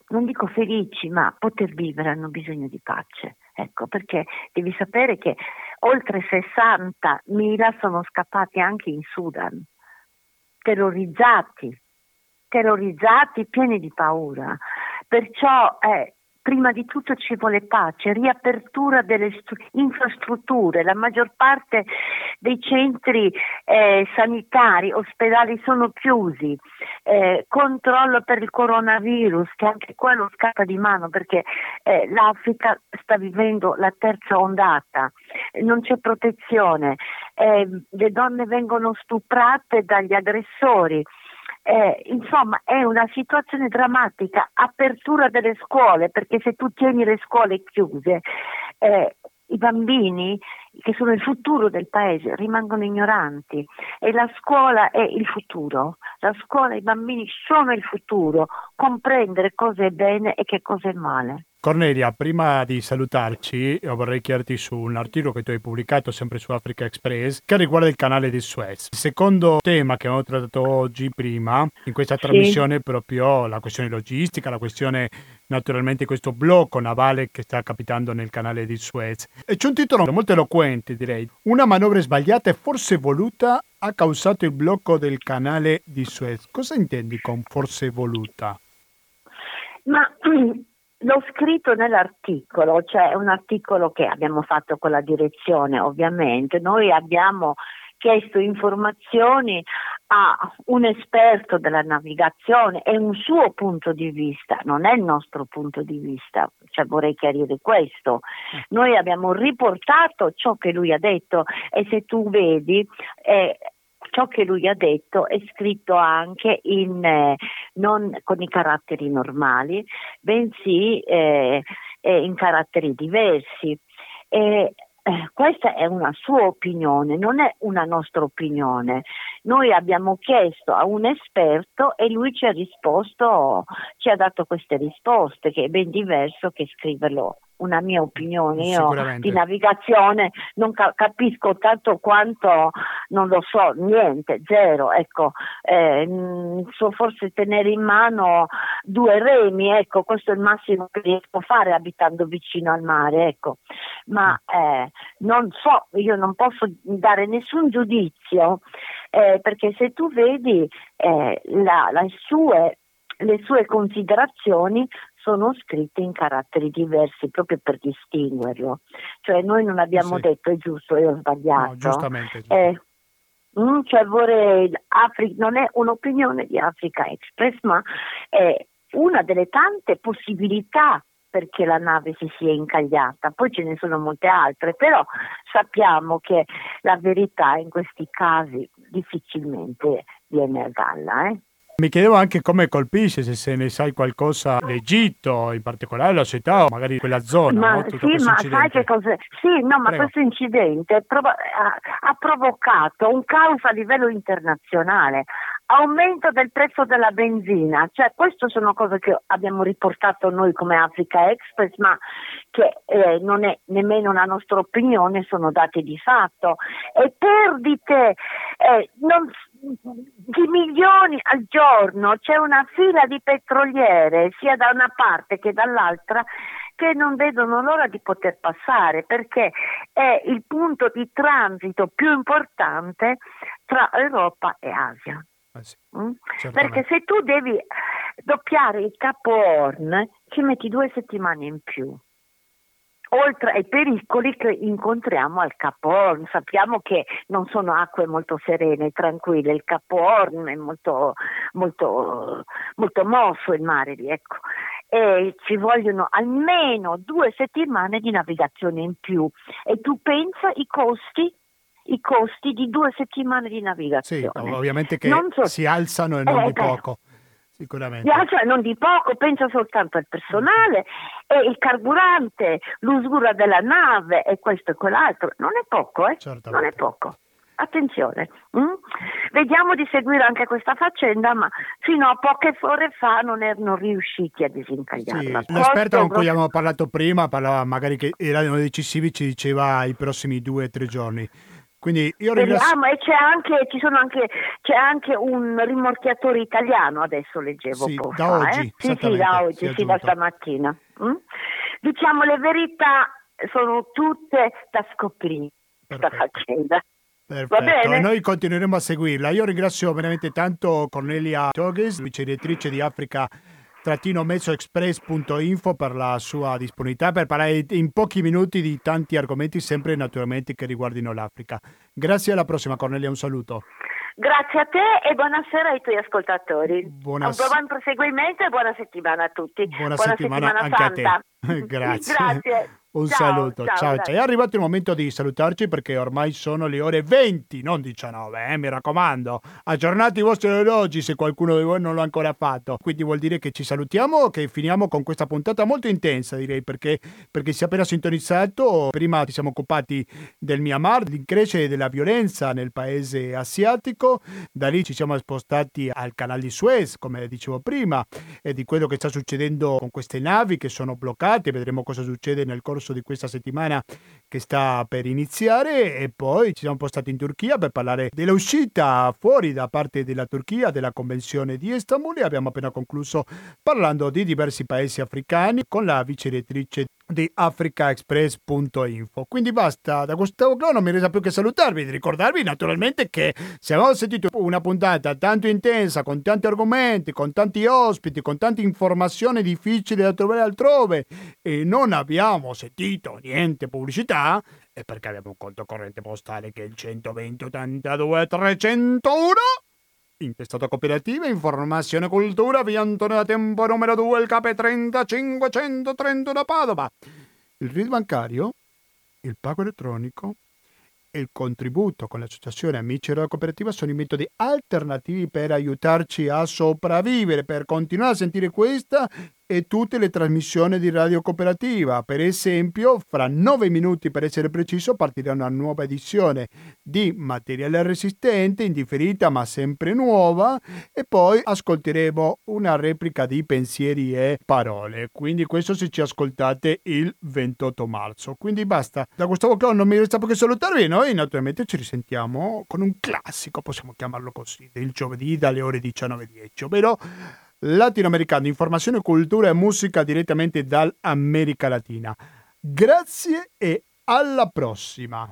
non dico felici, ma poter vivere hanno bisogno di pace. Ecco, perché devi sapere che oltre 60.000 sono scappati anche in Sudan, terrorizzati terrorizzati, pieni di paura. Perciò eh, prima di tutto ci vuole pace, riapertura delle stru- infrastrutture, la maggior parte dei centri eh, sanitari, ospedali sono chiusi, eh, controllo per il coronavirus, che anche quello scappa di mano perché eh, l'Africa sta vivendo la terza ondata, non c'è protezione, eh, le donne vengono stuprate dagli aggressori. Eh, insomma, è una situazione drammatica. Apertura delle scuole, perché se tu tieni le scuole chiuse, eh, i bambini che sono il futuro del paese rimangono ignoranti e la scuola è il futuro, la scuola e i bambini sono il futuro, comprendere cosa è bene e che cosa è male. Cornelia, prima di salutarci, vorrei chiederti su un articolo che tu hai pubblicato sempre su Africa Express che riguarda il canale di Suez. Il secondo tema che abbiamo trattato oggi prima in questa sì. trasmissione è proprio la questione logistica, la questione naturalmente questo blocco navale che sta capitando nel canale di Suez. E c'è un titolo molto eloquente, direi. Una manovra sbagliata e forse voluta ha causato il blocco del canale di Suez. Cosa intendi con forse voluta? Ma L'ho scritto nell'articolo, cioè un articolo che abbiamo fatto con la direzione ovviamente. Noi abbiamo chiesto informazioni a un esperto della navigazione e un suo punto di vista, non è il nostro punto di vista, cioè vorrei chiarire questo. Noi abbiamo riportato ciò che lui ha detto e se tu vedi eh, ciò che lui ha detto è scritto anche in, eh, non con i caratteri normali, bensì eh, in caratteri diversi. E, eh, questa è una sua opinione, non è una nostra opinione. Noi abbiamo chiesto a un esperto e lui ci ha risposto, ci ha dato queste risposte, che è ben diverso che scriverlo una mia opinione, io di navigazione non ca- capisco tanto quanto non lo so, niente, zero, ecco, eh, so forse tenere in mano due remi, ecco, questo è il massimo che riesco a fare abitando vicino al mare, ecco, ma mm. eh, non so, io non posso dare nessun giudizio, eh, perché se tu vedi eh, la, la sue le sue considerazioni sono scritte in caratteri diversi proprio per distinguerlo. Cioè noi non abbiamo sì. detto è giusto e ho sbagliato. No, giustamente. Eh, mm, cioè vorrei, Afri- non è un'opinione di Africa Express, ma è una delle tante possibilità perché la nave si sia incagliata, poi ce ne sono molte altre, però sappiamo che la verità in questi casi difficilmente viene a galla. Eh? Mi chiedevo anche come colpisce, se, se ne sai qualcosa, l'Egitto, in particolare la città, o magari quella zona. Ma, no? sì, ma sai che cosa? Sì, no, ma Prego. questo incidente provo- ha, ha provocato un caos a livello internazionale aumento del prezzo della benzina, cioè queste sono cose che abbiamo riportato noi come Africa Express, ma che eh, non è nemmeno una nostra opinione, sono dati di fatto. E perdite eh, non, di milioni al giorno, c'è una fila di petroliere sia da una parte che dall'altra che non vedono l'ora di poter passare perché è il punto di transito più importante tra Europa e Asia. Eh sì, mm? Perché se tu devi doppiare il Capo Horn ci metti due settimane in più oltre ai pericoli che incontriamo al Capo Horn. Sappiamo che non sono acque molto serene e tranquille, il Capo Horn è molto, molto, molto mosso il mare lì, ecco. E ci vogliono almeno due settimane di navigazione in più e tu pensa i costi i costi di due settimane di navigazione. Sì, ovviamente che so... si alzano e non eh, di poco. Sicuramente. Cioè, non di poco, pensa soltanto al personale e il carburante, l'usura della nave e questo e quell'altro. Non è poco, eh? Certamente. Non è poco. Attenzione, mm? vediamo di seguire anche questa faccenda, ma fino a poche ore fa non erano riusciti a disincagliarla. Sì, l'esperto con cui abbiamo parlato prima, parlava magari che erano decisivi, ci diceva i prossimi due o tre giorni. Quindi io Speriamo, e c'è anche, ci sono anche, c'è anche un rimorchiatore italiano, adesso leggevo sì, poco da fa, oggi, eh? sì, sì, da oggi, sì, da stamattina. Mm? Diciamo le verità sono tutte da scoprire questa faccenda. Perfetto, e noi continueremo a seguirla. Io ringrazio veramente tanto Cornelia Toghes, vice direttrice di Africa mezzoexpress.info per la sua disponibilità per parlare in pochi minuti di tanti argomenti sempre naturalmente che riguardino l'Africa. Grazie alla prossima Cornelia, un saluto. Grazie a te e buonasera ai tuoi ascoltatori. Buonas... Un buon proseguimento e buona settimana a tutti. Buona, buona settimana, settimana, anche santa. a te. Grazie. Grazie. Un ciao, saluto, ciao, ciao. È arrivato il momento di salutarci perché ormai sono le ore 20, non 19, eh, mi raccomando. Aggiornate i vostri orologi se qualcuno di voi non l'ha ancora fatto. Quindi vuol dire che ci salutiamo, che finiamo con questa puntata molto intensa, direi, perché, perché si è appena sintonizzato. Prima ci siamo occupati del Myanmar, dell'increscere della violenza nel paese asiatico. Da lì ci siamo spostati al canale di Suez, come dicevo prima, e di quello che sta succedendo con queste navi che sono bloccate. Vedremo cosa succede nel corso corso di questa settimana che sta per iniziare e poi ci siamo postati in Turchia per parlare dell'uscita fuori da parte della Turchia della Convenzione di Istanbul e abbiamo appena concluso parlando di diversi paesi africani con la vice direttrice di africaexpress.info. Quindi basta, da Gustavo Clo non mi resta più che salutarvi ricordarvi naturalmente che se avete sentito una puntata tanto intensa, con tanti argomenti, con tanti ospiti, con tante informazioni difficili da trovare altrove e non abbiamo sentito niente pubblicità, è perché abbiamo un conto corrente postale che è il 120 82 301 Intestato cooperativa, informazione e cultura, via Antonio da Tempo numero 2, il KP 3531 Padova. Il RID bancario, il pago elettronico e il contributo con l'associazione Amici della Cooperativa sono i metodi alternativi per aiutarci a sopravvivere, per continuare a sentire questa e tutte le trasmissioni di Radio Cooperativa. Per esempio, fra nove minuti per essere preciso, partirà una nuova edizione di Materiale Resistente, indifferita ma sempre nuova, e poi ascolteremo una replica di pensieri e parole. Quindi questo se ci ascoltate il 28 marzo. Quindi basta. Da Gustavo Clown non mi resta più che salutarvi. Noi naturalmente ci risentiamo con un classico, possiamo chiamarlo così, del giovedì dalle ore 19.10, ovvero latinoamericano, informazione, cultura e musica direttamente dall'America Latina. Grazie e alla prossima!